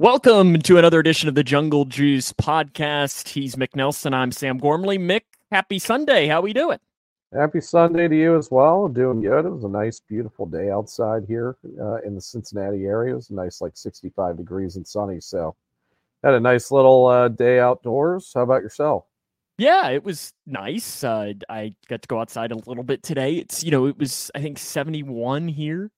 Welcome to another edition of the Jungle Juice podcast. He's Mick Nelson. I'm Sam Gormley. Mick, happy Sunday. How we doing? Happy Sunday to you as well. Doing good. It was a nice, beautiful day outside here uh, in the Cincinnati area. It was nice, like 65 degrees and sunny. So, had a nice little uh, day outdoors. How about yourself? Yeah, it was nice. Uh, I got to go outside a little bit today. It's, you know, it was, I think, 71 here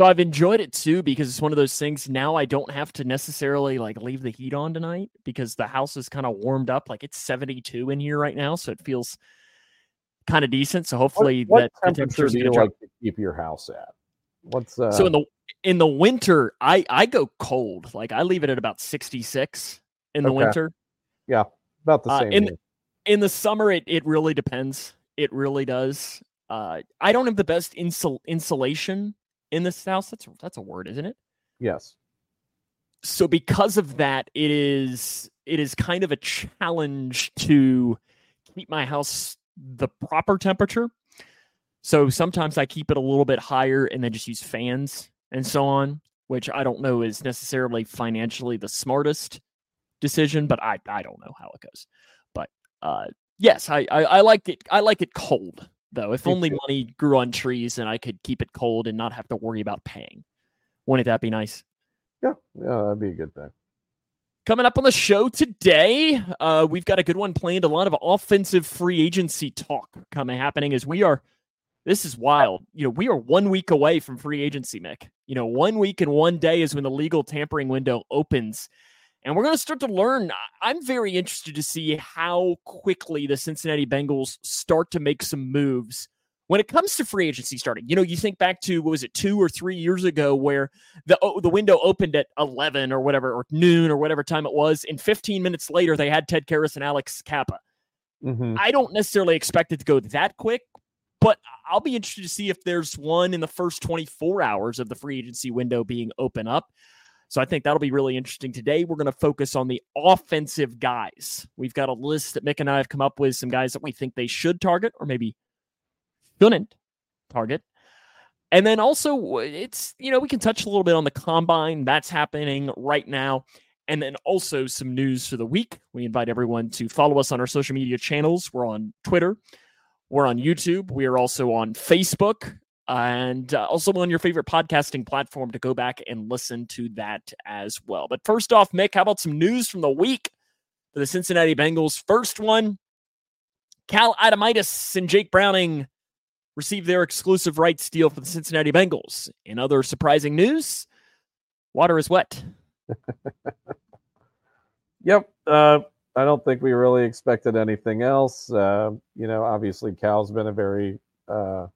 so I've enjoyed it too because it's one of those things now I don't have to necessarily like leave the heat on tonight because the house is kind of warmed up. Like it's 72 in here right now, so it feels kind of decent. So hopefully what, what that temperature do you like to keep your house at? What's uh... so in the in the winter I I go cold. Like I leave it at about 66 in the okay. winter. Yeah, about the Uh, same. in here. in the summer it it really depends. It really does. Uh, I don't have the best insul- insulation in this house. That's that's a word, isn't it? yes. so because of that it is it is kind of a challenge to keep my house the proper temperature so sometimes i keep it a little bit higher and then just use fans and so on which i don't know is necessarily financially the smartest decision but i i don't know how it goes but uh yes i i, I like it i like it cold though if only money grew on trees and i could keep it cold and not have to worry about paying wouldn't that be nice Yeah, yeah, that'd be a good thing. Coming up on the show today, uh, we've got a good one planned. A lot of offensive free agency talk coming happening as we are. This is wild. You know, we are one week away from free agency, Mick. You know, one week and one day is when the legal tampering window opens. And we're going to start to learn. I'm very interested to see how quickly the Cincinnati Bengals start to make some moves when it comes to free agency starting. You know, you think back to what was it, two or three years ago, where the oh, the window opened at 11 or whatever, or noon or whatever time it was, and 15 minutes later they had Ted Karras and Alex Cappa. hmm I don't necessarily expect it to go that quick, but I'll be interested to see if there's one in the first 24 hours of the free agency window being open up. So I think that'll be really interesting today. We're going to focus on the offensive guys. We've got a list that Mick and I have come up with some guys that we think they should target or maybe shouldn't target. And then also it's, you know, we can touch a little bit on the combine that's happening right now. And then also some news for the week. We invite everyone to follow us on our social media channels. We're on Twitter, we're on YouTube, we are also on Facebook, and uh, also on your favorite podcasting platform to go back and listen to that as well. But first off, Mick, how about some news from the week for the Cincinnati Bengals? First one Cal Adomitis and Jake Browning received their exclusive rights deal for the Cincinnati Bengals. In other surprising news, water is wet. Yep. Uh, I don't think we really expected anything else. Uh, you know, obviously Cal's been a very uh,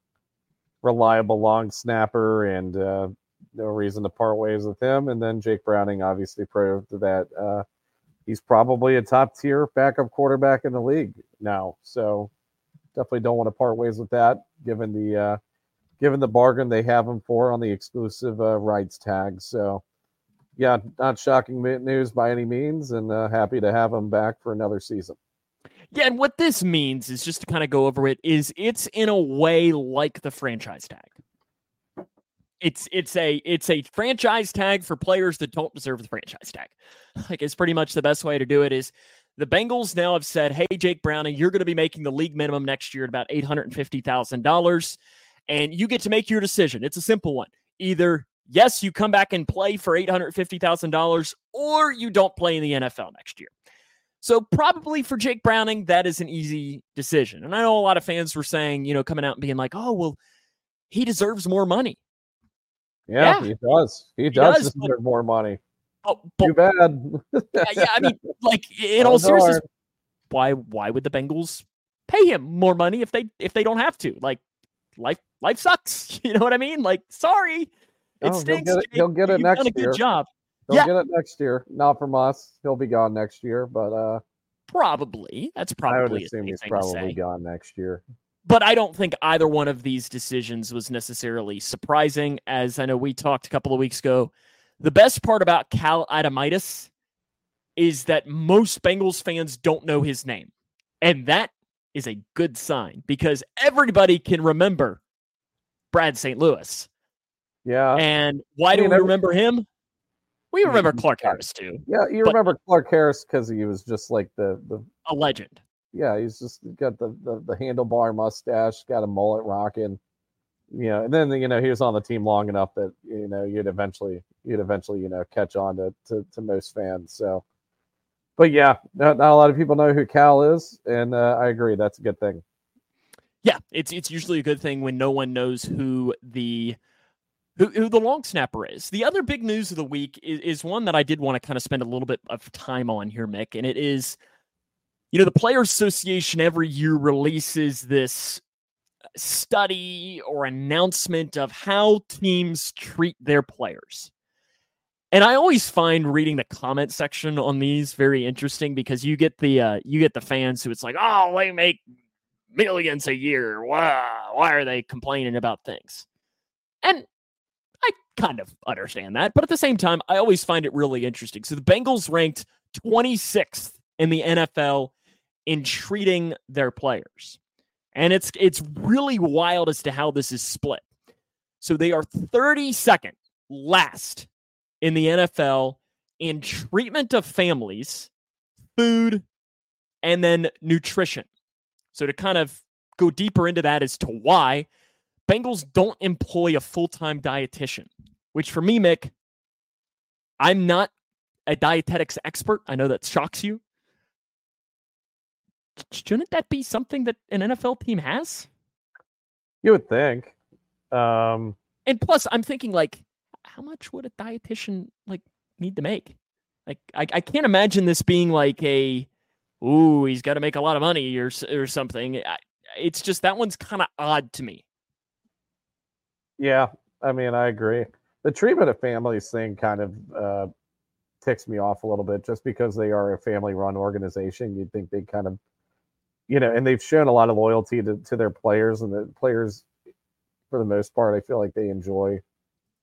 reliable long snapper, and uh, no reason to part ways with him. And then Jake Browning obviously proved that uh, he's probably a top tier backup quarterback in the league now. So definitely don't want to part ways with that, given the uh, given the bargain they have him for on the exclusive uh, rights tag. So yeah, not shocking news by any means, and uh, happy to have him back for another season. Yeah, and what this means is just to kind of go over it is it's in a way like the franchise tag. It's it's a it's a franchise tag for players that don't deserve the franchise tag. Like it's pretty much the best way to do it is the Bengals now have said, "Hey Jake Browning, you're going to be making the league minimum next year at about $850,000 and you get to make your decision. It's a simple one. Either yes, you come back and play for $850,000 or you don't play in the NFL next year." So probably for Jake Browning, that is an easy decision. And I know a lot of fans were saying, you know, coming out and being like, "Oh, well, he deserves more money." Yeah, Yeah. he does. He, does, does, but- deserve more money. Oh, but, Too bad. yeah, yeah, I mean, like in all seriousness, why why would the Bengals pay him more money if they if they don't have to? Like life life sucks. You know what I mean? Like, sorry, it Oh, he'll get it- he'll get it You've done a good year. job. He'll Yeah. get it next year. Not from us. He'll be gone next year, but uh, Probably that's probably I would assume he's probably gone next year. but I don't think either one of these decisions was necessarily surprising. As I know we talked a couple of weeks ago, the best part about Cal Adomitis is that most Bengals fans don't know his name, and that is a good sign because everybody can remember Brad St. Louis. Yeah. And why I do we remember him? We remember Clark Harris too. Yeah, you remember Clark Harris because he was just like the the A legend. yeah, he's just got the, the the handlebar mustache, got a mullet rocking. You know, and then you know he was on the team long enough that you know you'd eventually you'd eventually you know catch on to to, to most fans. So, but yeah, not, not a lot of people know who Cal is, and uh, I agree that's a good thing. Yeah, it's it's usually a good thing when no one knows who the who, who the long snapper is. The other big news of the week is, is one that I did want to kind of spend a little bit of time on here, Mick, and it is, you know, the Players Association every year releases this study or announcement of how teams treat their players. And I always find reading the comment section on these very interesting because you get the uh, you get the fans who it's like, oh, they make millions a year. Why, why are they complaining about things? And kind of understand that, but at the same time, I always find it really interesting. So the Bengals ranked 26th in the NFL in treating their players. And it's it's really wild as to how this is split. So they are 32nd last in the NFL in treatment of families, food, and then nutrition. So to kind of go deeper into that as to why Bengals don't employ a full-time dietitian, which for me, Mick, I'm not a dietetics expert. I know that shocks you. Shouldn't that be something that an NFL team has? You would think. Um, And plus, I'm thinking like, how much would a dietitian like need to make? Like, I, I can't imagine this being like a, ooh, he's got to make a lot of money or or something. I, it's just that one's kind of odd to me. Yeah, I mean, I agree. The treatment of families thing kind of uh, ticks me off a little bit just because they are a family run organization. You'd think they kind of, you know, and they've shown a lot of loyalty to, to their players, and the players, for the most part, I feel like they enjoy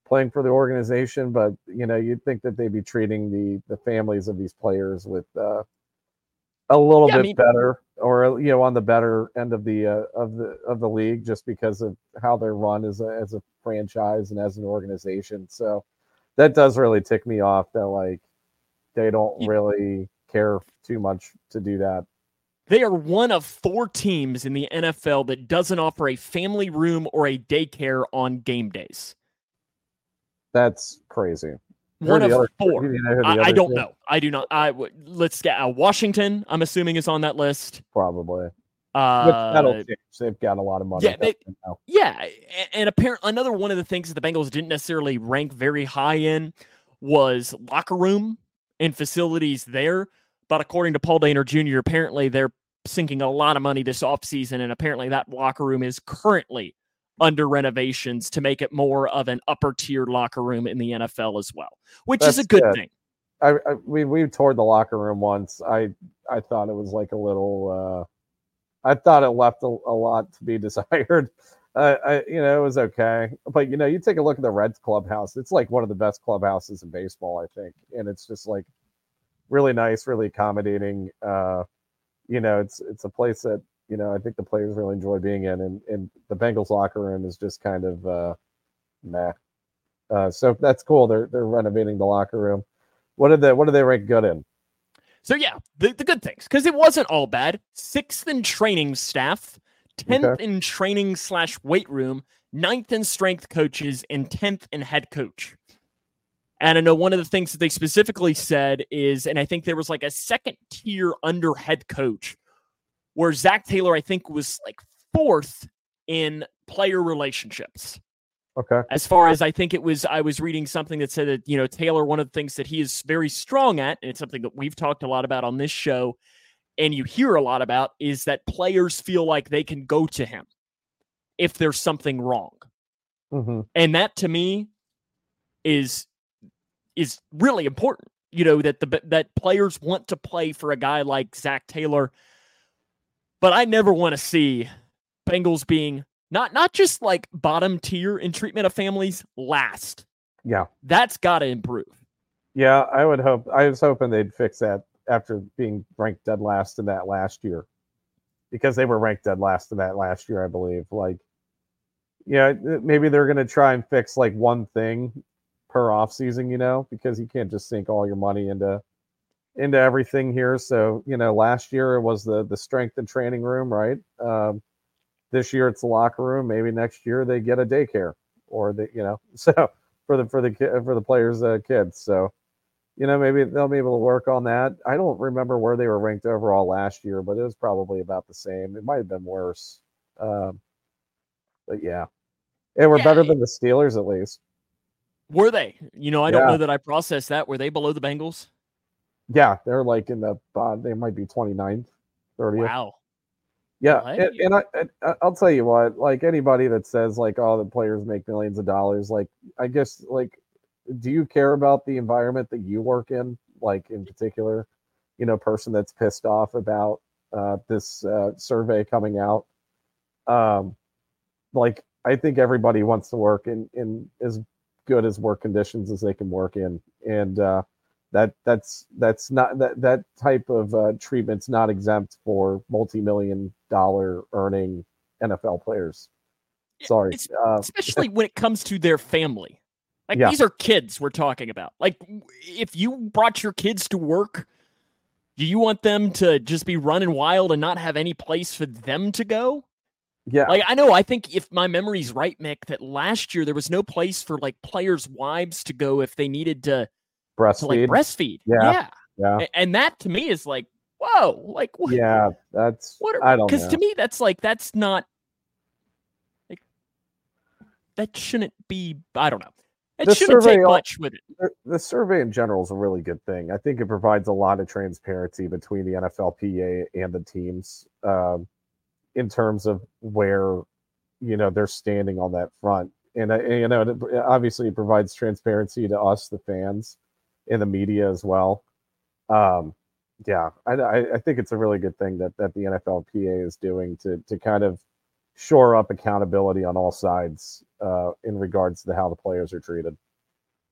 playing for the organization. But, you know, you'd think that they'd be treating the, the families of these players with uh, a little Yeah, I bit mean- better or you know on the better end of the uh, of the of the league just because of how they're run as a as a franchise and as an organization. So that does really tick me off that like they don't really care too much to do that. They are one of four teams in the NFL that doesn't offer a family room or a daycare on game days. that's crazy One of other- four. do you know who the I, I don't two- know. I do not. I w- let's get uh, Washington. I'm assuming is on that list. probably but that'll Uh, change. they've got a lot of money yeah, they- yeah, a- and apparently another one of the things that the Bengals didn't necessarily rank very high in was locker room and facilities there. But according to Paul Dehner Jr., apparently they're sinking a lot of money this offseason, and apparently that locker room is currently under renovations to make it more of an upper tier locker room in the NFL as well, which is a good good. thing. I, I we we toured the locker room once. I I thought it was like a little. uh I thought it left a, a lot to be desired. Uh, I you know it was okay, but you know you take a look at the Reds clubhouse. It's like one of the best clubhouses in baseball, I think, and it's just like really nice, really accommodating. Uh, you know, it's it's a place that you know I think the players really enjoy being in, and and the Bengals locker room is just kind of uh, meh. Uh, so that's cool. They're they're renovating the locker room. What did they What did they rank good in? So yeah, the, the good things because it wasn't all bad. Sixth in training staff, tenth Okay. in training slash weight room, ninth in strength coaches, and tenth in head coach. And I know one of the things that they specifically said is, and I think there was like a second tier under head coach, where Zac Taylor I think was like fourth in player relationships Okay. as far as I think it was, I was reading something that said that, you know, Taylor, one of the things that he is very strong at, and it's something that we've talked a lot about on this show, and you hear a lot about, is that players feel like they can go to him if there's something wrong. hmm And that to me is is really important. You know, that the that players want to play for a guy like Zac Taylor. But I never want to see Bengals being not not just like bottom tier in treatment of families, last. Yeah. That's got to improve. Yeah, I would hope. I was hoping they'd fix that after being ranked dead last in that last year, because they were ranked dead last in that last year, I believe. Like, yeah, maybe they're going to try and fix like one thing per off season, you know, because you can't just sink all your money into into everything here. So, you know, last year it was the the strength and training room, right? Um, this year it's the locker room. Maybe next year they get a daycare or the, you know, so for the for the for the players' uh, kids. So, you know, maybe they'll be able to work on that. I don't remember where they were ranked overall last year, but it was probably about the same. It might have been worse. Um, but yeah, and we're Yeah, better than the Steelers at least. Were they? You know, I don't Yeah. know that I processed that. Were they below the Bengals? Yeah, they're like in the uh, they might be 29th, 30th. Wow. Yeah, and, and I, and I- I'll tell you what, like anybody that says like, oh, the players make millions of dollars, like I guess like, do you care about the environment that you work in, like in particular, you know, person that's pissed off about uh, this uh, survey coming out? Um, like I think everybody wants to work in in as good as work conditions as they can work in, and uh, that that's that's not that that type of uh, treatment's not exempt for multi-million dollar earning NFL players. Sorry, uh, Especially when it comes to their family. Like Yeah. these are kids we're talking about. Like if you brought your kids to work, do you want them to just be running wild and not have any place for them to go? yeah, Like I know, I think if my memory's right, Mick, that last year there was no place for like players' wives to go if they needed to, to like breastfeed. breastfeed. Yeah. yeah, And that to me is like, whoa, like what? yeah. That's What are, I don't Because to me, that's like that's not like that shouldn't be. I don't know. It The shouldn't survey take much with it. the, the survey in general is a really good thing. I think it provides a lot of transparency between the NFLPA and the teams um, in terms of where you know they're standing on that front. And, uh, you know, it, obviously, it provides transparency to us, the fans, and the media as well. Um, yeah, I, I, I think it's a really good thing that that the NFLPA is doing to to kind of shore up accountability on all sides uh, in regards to how the players are treated.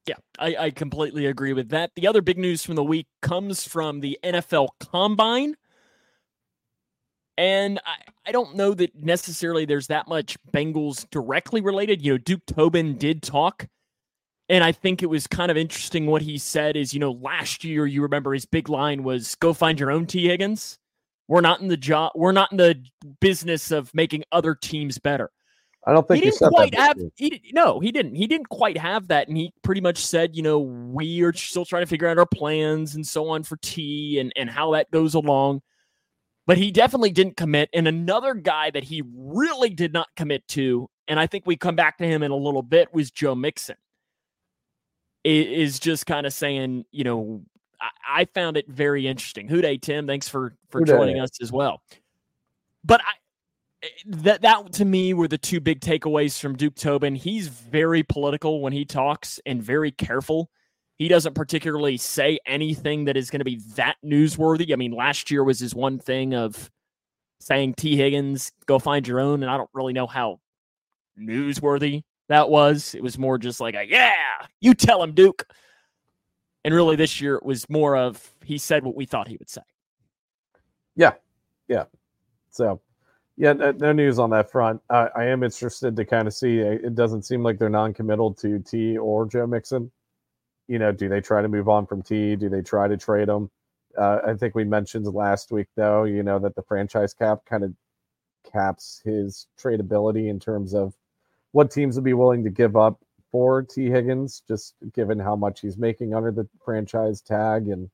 Yeah, I, I completely agree with that. The other big news from the week comes from the NFL Combine. And I, I don't know that necessarily there's that much Bengals directly related. You know, Duke Tobin did talk. And I think it was kind of interesting what he said is, you know, last year, you remember his big line was go find your own T. Higgins. We're not in the job, we're not in the business of making other teams better I don't think he you didn't said quite that. have he no he didn't he didn't quite have that and he pretty much said you know we are still trying to figure out our plans and so on for t and and how that goes along but he definitely didn't commit and another guy that he really did not commit to and i think we come back to him in a little bit was joe mixon is just kind of saying you know I, I found it very interesting who tim thanks for for joining us as well but i eh, that that to me were the two big takeaways from Duke Tobin. He's very political when he talks and very careful. He doesn't particularly say anything that is going to be that newsworthy. I mean, last year was his one thing of saying T Higgins, go find your own, and I don't really know how newsworthy that was. It was more just like a yeah, you tell him, Duke. And really, this year it was more of he said what we thought he would say. Yeah, yeah. So, yeah, no, no news on that front. I I am interested to kind of see. uh, It doesn't seem like they're non-committal to T or Joe Mixon. You know, do they try to move on from T? Do they try to trade him? Uh, I think we mentioned last week, though, you know, that the franchise cap kind of caps his tradability in terms of what teams would be willing to give up for T. Higgins, just given how much he's making under the franchise tag. And,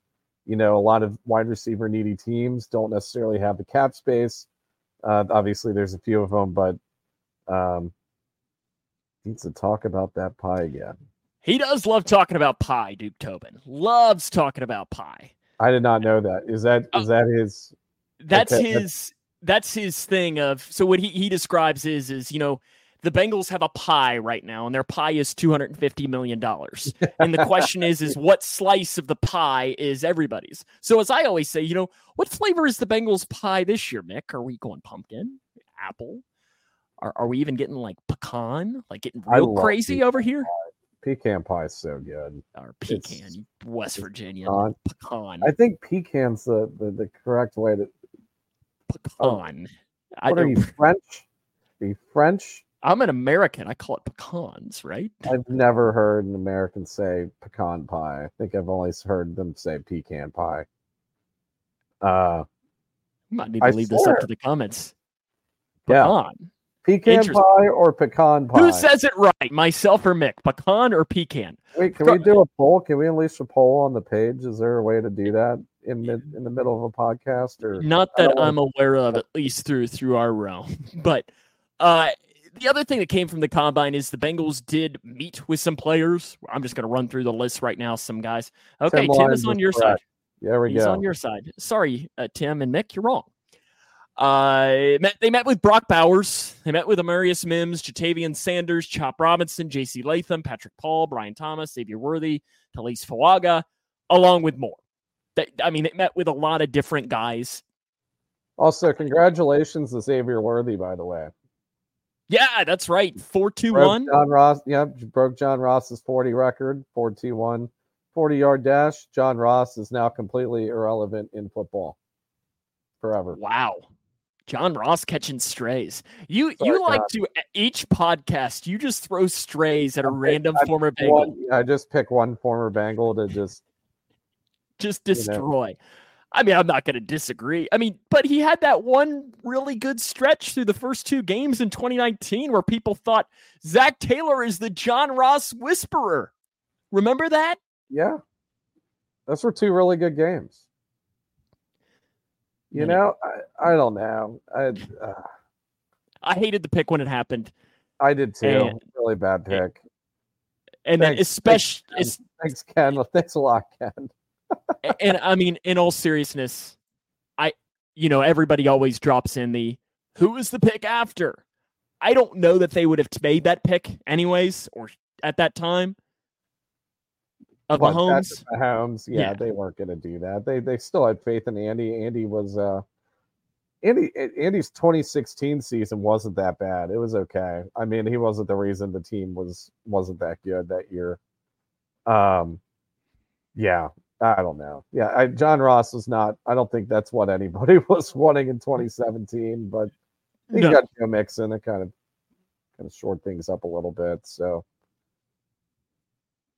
you know, a lot of wide receiver needy teams don't necessarily have the cap space. Uh, obviously, there's a few of them, but um, needs to talk about that pie again. He does love talking about pie, Duke Tobin. Loves talking about pie. I did not know that. Is that is Uh, that his? That's Okay, that's- his that's his thing of so what he, he describes is is you know the Bengals have a pie right now and their pie is 250 million dollars. And the question is is what slice of the pie is everybody's? So as I always say, you know, what flavor is the Bengals pie this year, Mick? Are we going pumpkin, apple? Are, are we even getting like pecan? Like getting real crazy pecan over here? Pecan pie is so good. Or pecan, you West Virginia. pecan. Pecan. I think pecan's the, the, the correct way to. Pecan. I What are don't you French? Are you French? I'm an American. I call it pecans, right? I've never heard an American say pecan pie. I think I've only heard them say pecan pie. Uh, might need to I leave this up to the comments. Yeah. Pecan. pecan pie or pecan pie? Who says it right? Myself or Mick? Pecan or pecan? Wait, can we do a poll? Can we unleash a poll on the page? Is there a way to do that in mid, in the middle of a podcast? Or Not that I'm aware of, at least through through our realm. But uh the other thing that came from the combine is the Bengals did meet with some players. I'm just going to run through the list right now. Some guys. Okay, Tim, Lyons is on your side. there we He's go. on your side. Sorry, uh, Tim and Nick, you're wrong. Uh, met, they met with Brock Bowers. They met with Amarius Mims, Ja'Tavion Sanders, Chop Robinson, J.C. Latham, Patrick Paul, Brian Thomas, Xavier Worthy, Taliese Fuaga, along with more. They, I mean, they met with a lot of different guys. also, congratulations to Xavier Worthy, by the way. Yeah, that's right. Four two one. John Ross, yep, broke John Ross's 40 record, 421, 40 yard dash. John Ross is now completely irrelevant in football forever. Wow. John Ross catching strays. You Sorry, you like God. to each podcast. You just throw strays at a I pick- random I former Bengal. One, I just pick one former Bengal to just just you know. I mean, I'm not going to disagree. I mean, but he had that one really good stretch through the first two games in 2019 where people thought Zac Taylor is the John Ross whisperer. Remember that? yeah. Those were two really good games. You Many- know, I, I don't know. I uh, I hated the pick when it happened. I did too. And- really bad pick. And then Thanks, especially thanks, Thanks, Ken. Thanks a lot, Ken. And I mean, in all seriousness, I, you know, everybody always drops in the who was the pick after. I don't know that they would have made that pick anyways, or at that time of Mahomes. Mahomes, yeah, Yeah. they weren't going to do that. They they still had faith in Andy. Andy was uh Andy Andy's 2016 season wasn't that bad. It was okay. I mean, he wasn't the reason the team was wasn't that good that year. Um yeah, I don't know. Yeah, I, John Ross was not I don't think that's what anybody was wanting in 2017, but he No. got Joe Mixon. It kind of kind of short things up a little bit. So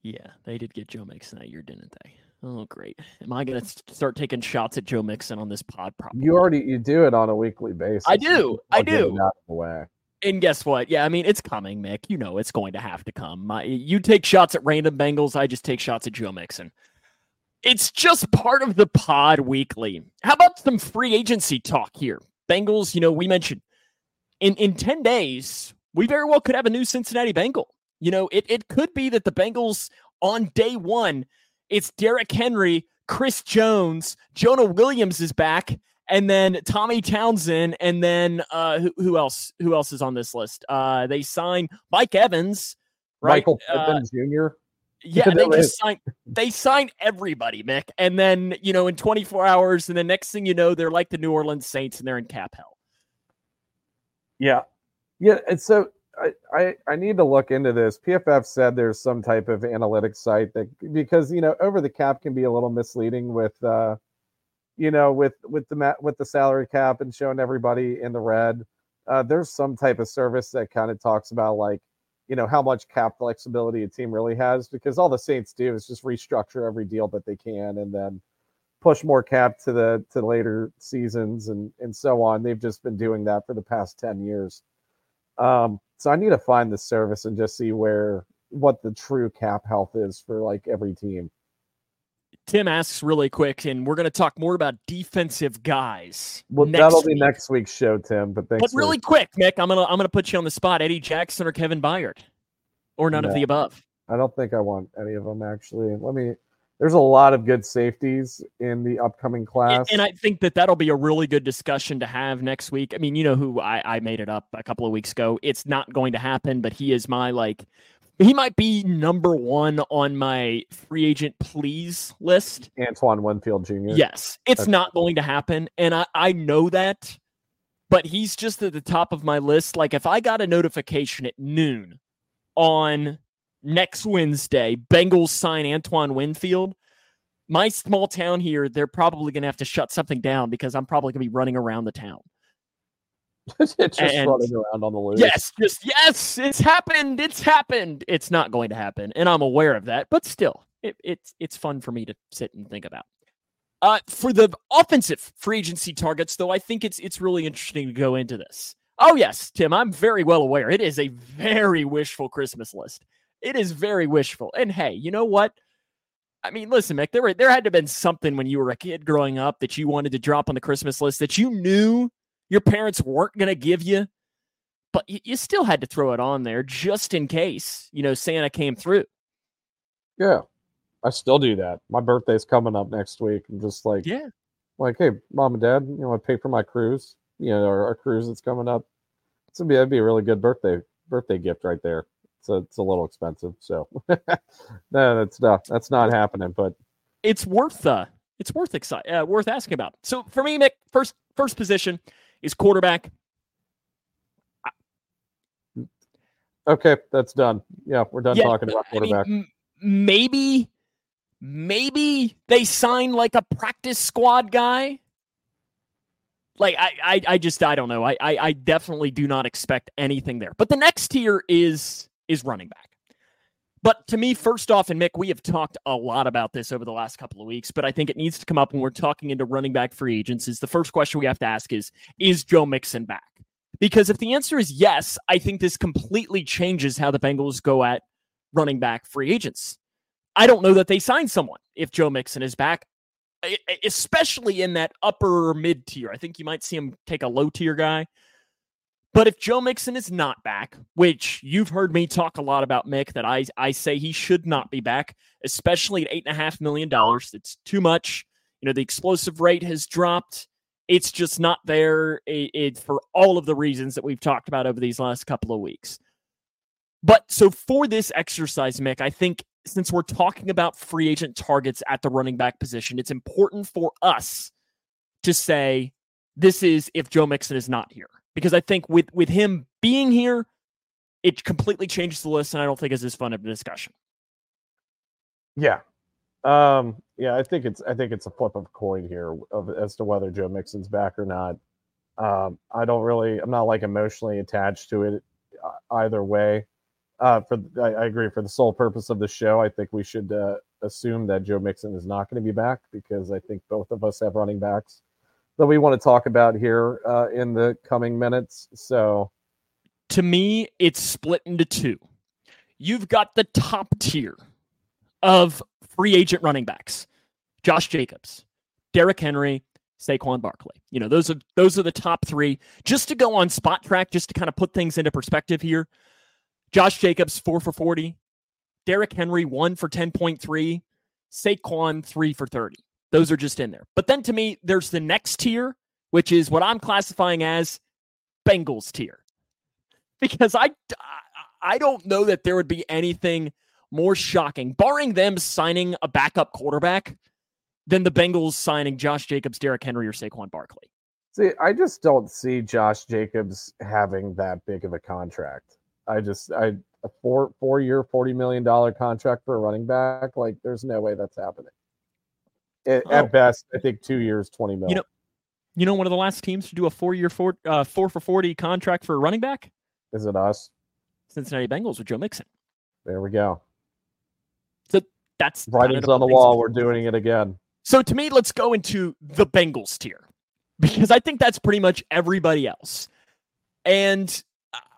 Yeah, they did get Joe Mixon that year, didn't they? Oh, great. Am I going to start taking shots at Joe Mixon on this pod? Probably. you already you do it on a weekly basis. I do, I I'll get it do. out of way. And guess what? Yeah, I mean, it's coming, Mick. You know it's going to have to come. My, you take shots at random Bengals. I just take shots at Joe Mixon. It's just part of the pod weekly. How about some free agency talk here? Bengals, you know, we mentioned in, in 10 days, we very well could have a new Cincinnati Bengal. You know, it, it could be that the Bengals on day one, it's Derrick Henry, Chris Jones, Jonah Williams is back, and then Tommy Townsend, and then uh, who, who else? Who else is on this list? Uh, they sign Mike Evans, right? Michael Uh, Pittman Jr. yeah, they just sign They sign everybody, Mick, and then you know in 24 hours, and the next thing you know, they're like the New Orleans Saints, and they're in cap hell. Yeah, yeah. And so I, I I need to look into this. PFF said there's some type of analytics site that because you know over the cap can be a little misleading with uh you know with with the ma- with the salary cap and showing everybody in the red. Uh, there's some type of service that kind of talks about like you know how much cap flexibility a team really has because all the Saints do is just restructure every deal that they can and then push more cap to the to later seasons and and so on. They've just been doing that for the past 10 years. Um, so I need to find the service and just see where what the true cap health is for like every team. Tim asks really quick, and we're going to talk more about defensive guys. Well, that'll be week. next week's show, Tim. But thanks. But for- really quick, Mick, I'm gonna I'm gonna put you on the spot. Eddie Jackson or Kevin Byard, or none of the above. I don't think I want any of them actually. Let me. There's a lot of good safeties in the upcoming And, class. and I think that that'll be a really good discussion to have next week. I mean, you know who I, I made it up a couple of weeks ago. It's not going to happen, but he is my like. He might be number one on my free agent please list. Antoine Winfield Jr. Yes, it's not going to happen, and I I know that, but he's just at the top of my list. Like if I got a notification at noon on next Wednesday, Bengals sign Antoine Winfield. My small town here, they're probably going to have to shut something down because I'm probably going to be running around the town. just And- running around on the loose. Yes, just yes, it's happened. It's happened. It's not going to happen, and I'm aware of that. But still, it, it's it's fun for me to sit and think about. Uh, for the offensive free agency targets, though, I think it's it's really interesting to go into this. Oh yes, Tim, I'm very well aware. It is a very wishful Christmas list. It is very wishful. And hey, you know what? I mean, listen, Mick, there were there had to have been something when you were a kid growing up that you wanted to drop on the Christmas list that you knew your parents weren't going to give you, but you, you still had to throw it on there just in case, you know, Santa came through. Yeah. I still do that. My birthday's coming up next week. I'm just like, Yeah. like, hey, mom and dad, you know, I pay for my cruise, you know, our, our cruise that's coming up. It's gonna be that'd be a really good birthday birthday gift right there. So it's a little expensive. So no, that's not that's not happening. But It's worth uh it's worth exci- uh, worth asking about. So for me, Mick, first first position is quarterback. okay, that's done. Yeah, we're done Yeah, talking about I mean, quarterback. maybe maybe they sign like a practice squad guy. Like I, I, I just I don't know. I, I I definitely do not expect anything there. But the next tier is is running back. But to me, first off, and Mick, we have talked a lot about this over the last couple of weeks, but I think it needs to come up when we're talking into running back free agents. Is the first question we have to ask is is Joe Mixon back? Because if the answer is yes, I think this completely changes how the Bengals go at running back free agents. I don't know that they sign someone if Joe Mixon is back, especially in that upper mid tier. I think you might see him take a low tier guy. But if Joe Mixon is not back, which you've heard me talk a lot about, Mick, that I, I say he should not be back, especially at eight and a half million dollars. It's too much. You know, the explosive rate has dropped. It's just not there it, it, for all of the reasons that we've talked about over these last couple of weeks. But so for this exercise, Mick, I think since we're talking about free agent targets at the running back position, it's important for us to say this is if Joe Mixon is not here. Because I think with with him being here, it completely changes the list, and I don't think it's as fun of a discussion. Yeah. Um, yeah, I think it's I think it's a flip of coin here of, as to whether Joe Mixon's back or not. Um, I don't really I'm not like emotionally attached to it uh, either way. Uh, for I, I agree for the sole purpose of the show, I think we should uh, assume that Joe Mixon is not going to be back because I think both of us have running backs that we want to talk about here uh, in the coming minutes. So To me, it's split into two. You've got the top tier of free agent running backs: Josh Jacobs, Derrick Henry, Saquon Barkley. You know, those are those are the top three. Just to go on Spotrac, just to kind of put things into perspective here. Josh Jacobs, four for 40. Derrick Henry, one for 10.3. Saquon, three for 30. Those are just in there. But then to me, there's the next tier, which is what I'm classifying as Bengals tier. Because I, I don't know that there would be anything more shocking, barring them signing a backup quarterback, than the Bengals signing Josh Jacobs, Derrick Henry, or Saquon Barkley. See, I just don't see Josh Jacobs having that big of a contract. I just I a four four year forty million dollar contract for a running back. Like, there's no way that's happening. At, Oh. at best, I think two years, twenty million. know- You know, one of the last teams to do a four-year four uh, four for forty contract for a running back, Is it us? Cincinnati Bengals with Joe Mixon. There we go. So That's Writings on the wall. We're doing it again. So to me, let's go into the Bengals tier because I think that's pretty much everybody else. And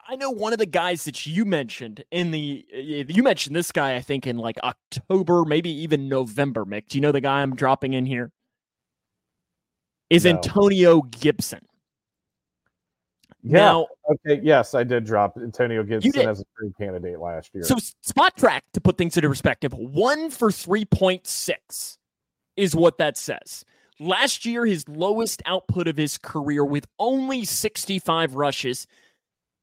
I- know one of the guys that you mentioned in the eh, you mentioned this guy I think in like October, maybe even November. Mick, do you know the guy I'm dropping in here? Is No. Antonio Gibson. Yeah. Now, Okay. Yes, I did drop Antonio Gibson as a free candidate last year. So Spotrac to put things into perspective, one for 3.6 is what that says. Last year, his lowest output of his career with only 65 rushes,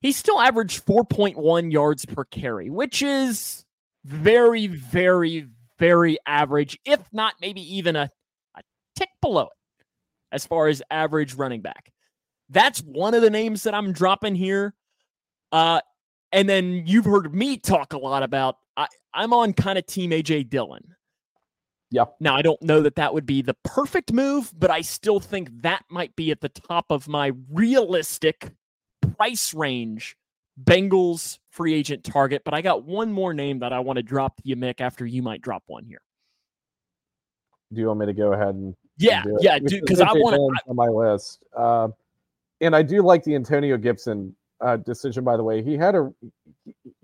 he still averaged 4.1 yards per carry, which is very, very, very average, if not maybe even a, a tick below it as far as average running back. That's one of the names that I'm dropping here. Uh, and then you've heard me talk a lot about I, I'm on kind of team AJ Dillon. Yep. Now I don't know that that would be the perfect move, but I still think that might be at the top of my realistic price range Bengals free agent target. But I got one more name that I want to drop to you, Mick, after you might drop one here. Do you want me to go ahead and? Yeah, and yeah, because I want to on my list. Uh, and I do like the Antonio Gibson uh, decision. By the way, he had a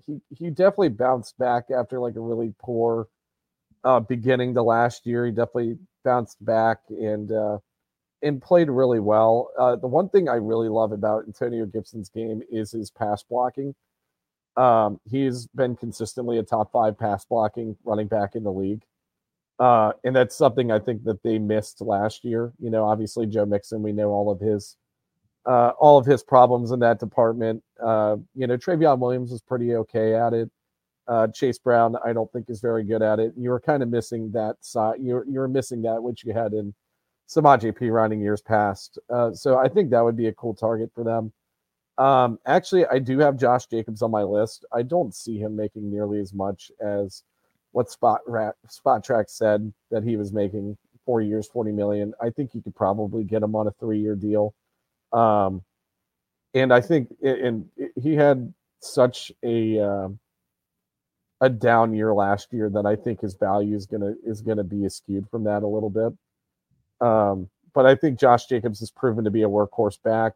he he definitely bounced back after like a really poor uh, beginning to last year. He definitely bounced back and uh, and played really well. Uh, the one thing I really love about Antonio Gibson's game is his pass blocking. Um, he's been consistently a top five pass blocking running back in the league. Uh, and that's something I think that they missed last year. You know, obviously Joe Mixon, we know all of his uh, all of his problems in that department. Uh, you know, Trayveon Williams was pretty okay at it. Uh, Chase Brown, I don't think is very good at it. You were kind of missing that side. You're you're missing that which you had in Samaje Perine years past. Uh, so I think that would be a cool target for them. Um, actually, I do have Josh Jacobs on my list. I don't see him making nearly as much as what Spot Rat, Spotrac said that he was making four years, forty million. I think you could probably get him on a three-year deal. Um, and I think, and he had such a uh, a down year last year that I think his value is gonna is gonna be skewed from that a little bit. Um, but I think Josh Jacobs has proven to be a workhorse back.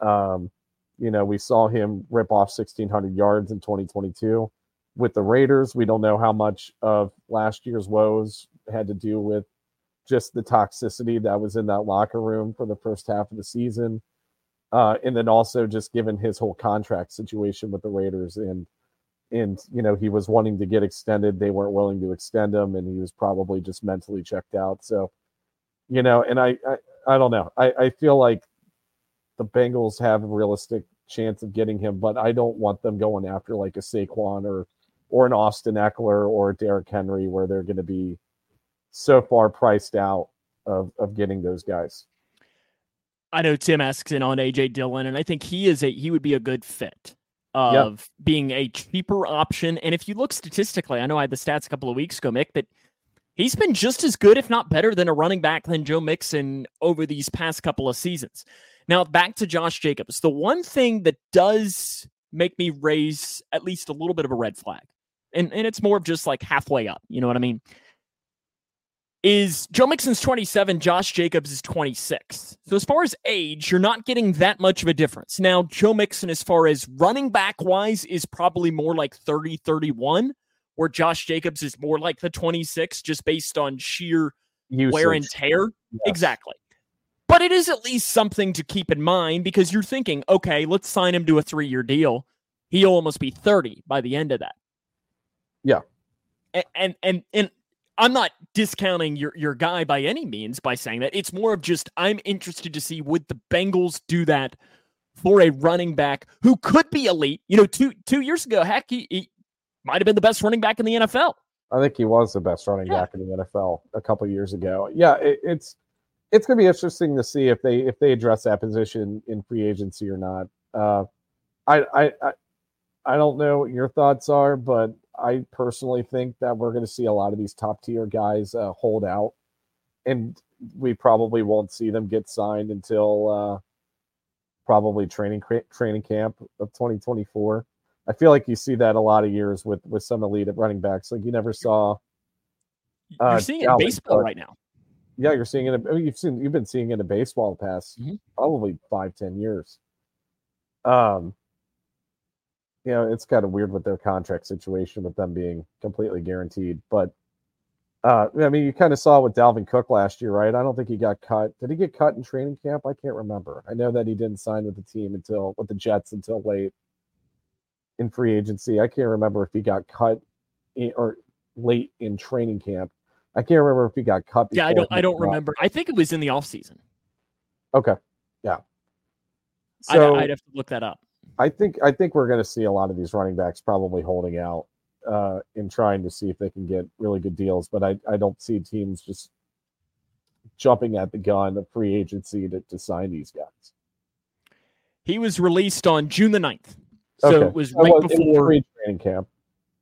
Um, you know, we saw him rip off 1,600 yards in 2022 with the Raiders. We don't know how much of last year's woes had to do with just the toxicity that was in that locker room for the first half of the season. Uh, and then also just given his whole contract situation with the Raiders and and you know he was wanting to get extended, they weren't willing to extend him, and he was probably just mentally checked out. So you know, and I, I, I don't know. I, I feel like the Bengals have a realistic chance of getting him, but I don't want them going after like a Saquon or or an Austin Ekeler or a Derrick Henry where they're going to be so far priced out of of getting those guys. I know Tim asks in on AJ Dillon, and I think he is a he would be a good fit of yep. being a cheaper option. And if you look statistically, I know I had the stats a couple of weeks ago, Mick, but he's been just as good, if not better, than a running back than Joe Mixon over these past couple of seasons. Now, back to Josh Jacobs. The one thing that does make me raise at least a little bit of a red flag, and, and it's more of just like halfway up, you know what I mean? Is Joe Mixon's 27, Josh Jacobs is 26. So, as far as age, you're not getting that much of a difference. Now, Joe Mixon, as far as running back wise, is probably more like 30, 31 where Josh Jacobs is more like the 26 just based on sheer Usage. wear and tear. Yes. Exactly. But it is at least something to keep in mind because you're thinking, okay, let's sign him to a three year deal. He'll almost be 30 by the end of that. Yeah. And, and, and, and I'm not discounting your, your guy by any means by saying that. It's more of just I'm interested to see would the Bengals do that for a running back who could be elite. You know, two two years ago, heck, he, he, might have been the best running back in the NFL. I think he was the best running yeah. back in the NFL a couple years ago. Yeah, it, it's it's going to be interesting to see if they if they address that position in free agency or not. Uh, I, I I I don't know what your thoughts are, but I personally think that we're going to see a lot of these top tier guys uh, hold out, and we probably won't see them get signed until uh, probably training training camp of 2024. I feel like you see that a lot of years with with some elite running backs. Like you never saw. Uh, you're seeing it in baseball right now. Yeah, you're seeing it. In, you've seen you've been seeing it in baseball the past mm-hmm. probably five ten years. Um, you know, it's kind of weird with their contract situation with them being completely guaranteed. But uh, I mean, you kind of saw with Dalvin Cook last year, right? I don't think he got cut. Did he get cut in training camp? I can't remember. I know that he didn't sign with the team until with the Jets until late in free agency. I can't remember if he got cut in, or late in training camp. I can't remember if he got cut. Yeah, I don't. I don't remember. I think it was in the off season. Okay. Yeah. So I'd, I'd have to look that up. I think I think we're going to see a lot of these running backs probably holding out uh, in trying to see if they can get really good deals, but I, I don't see teams just jumping at the gun of free agency to, to sign these guys. He was released on June the 9th. So okay. it was right was, before pre-training camp.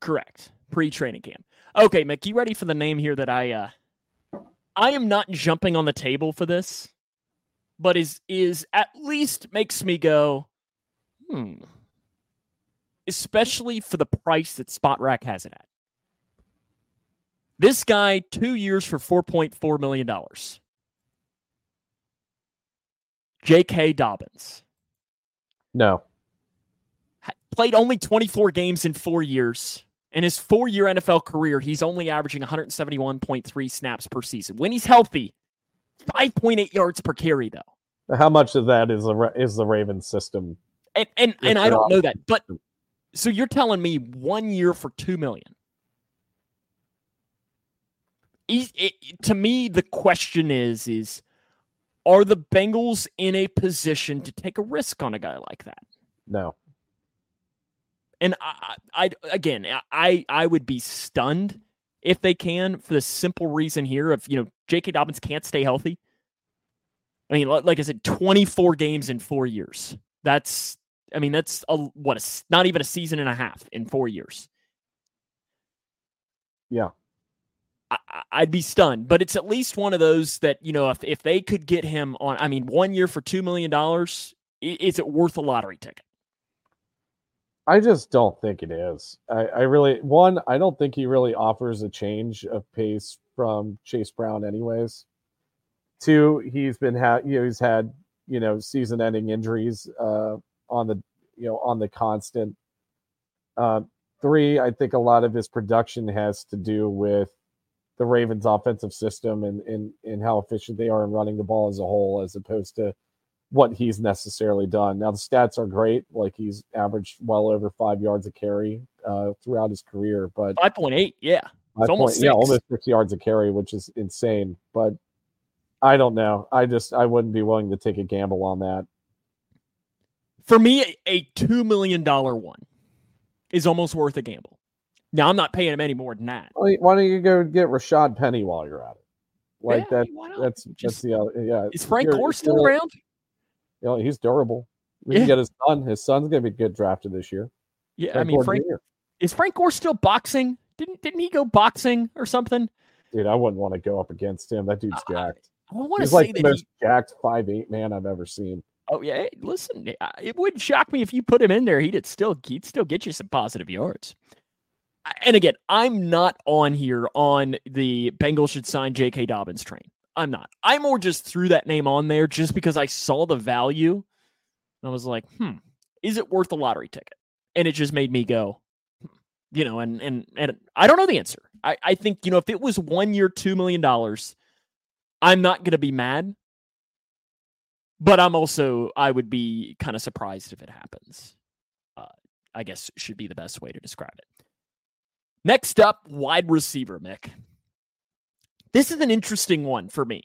Correct. Pre-training camp. Okay, Mick, you ready for the name here that I uh I am not jumping on the table for this, but is is at least makes me go, Hmm. Especially for the price that Spotrac has it at. This guy, two years for $4.4 million. J.K. Dobbins. No. Played only 24 games in four years. In his four year NFL career, he's only averaging 171.3 snaps per season. When he's healthy, 5.8 yards per carry, though. How much of that is the is the Ravens system? And and, and I don't know that, but so you're telling me one year for two million? It, to me, the question is: is are the Bengals in a position to take a risk on a guy like that? No. And I, I again, I I would be stunned if they can for the simple reason here of you know J.K. Dobbins can't stay healthy. I mean, like I said, 24 games in four years. That's, I mean, that's a, what, a, not even a season and a half in four years. Yeah. I, would be stunned, but it's at least one of those that, you know, if, if they could get him on, I mean, one year for $2 million, is it worth a lottery ticket? I just don't think it is. I, I really, one, I don't think he really offers a change of pace from Chase Brown, anyways. Two, he's been had you know he's had you know season-ending injuries uh, on the you know on the constant. Uh, three, I think a lot of his production has to do with the Ravens' offensive system and and and how efficient they are in running the ball as a whole, as opposed to what he's necessarily done. Now the stats are great, like he's averaged well over five yards a carry uh, throughout his career, but five point eight, yeah, it's almost point, yeah, almost six yards a carry, which is insane. But I don't know. I just I wouldn't be willing to take a gamble on that. For me, a two million dollar one is almost worth a gamble. Now I'm not paying him any more than that. Why don't you go get Rashaad Penny while you're at it? Like yeah, that. That's Just, that's the other. Yeah. Is Frank Gore still around? You know, he's durable. We yeah. can get his son. His son's gonna be good drafted this year. Yeah, Frank I mean, Gore Frank Jr. is Frank Gore still boxing? Didn't didn't he go boxing or something? Dude, I wouldn't want to go up against him. That dude's jacked. I want to say like the most he... jacked five eight man I've ever seen. Oh yeah, hey, listen, it wouldn't shock me if you put him in there. He'd still he'd still get you some positive yards. And again, I'm not on here on the Bengals should sign J.K. Dobbins train. I'm not. I more just threw that name on there just because I saw the value. and I was like, hmm, is it worth a lottery ticket? And it just made me go, hmm, you know, and and and I don't know the answer. I, I think, you know, if it was one year, two million dollars, I'm not to be mad, but I'm also, I would be kind of surprised if it happens. Uh, I guess should be the best way to describe it. Next up, wide receiver, Mick. This is an interesting one for me.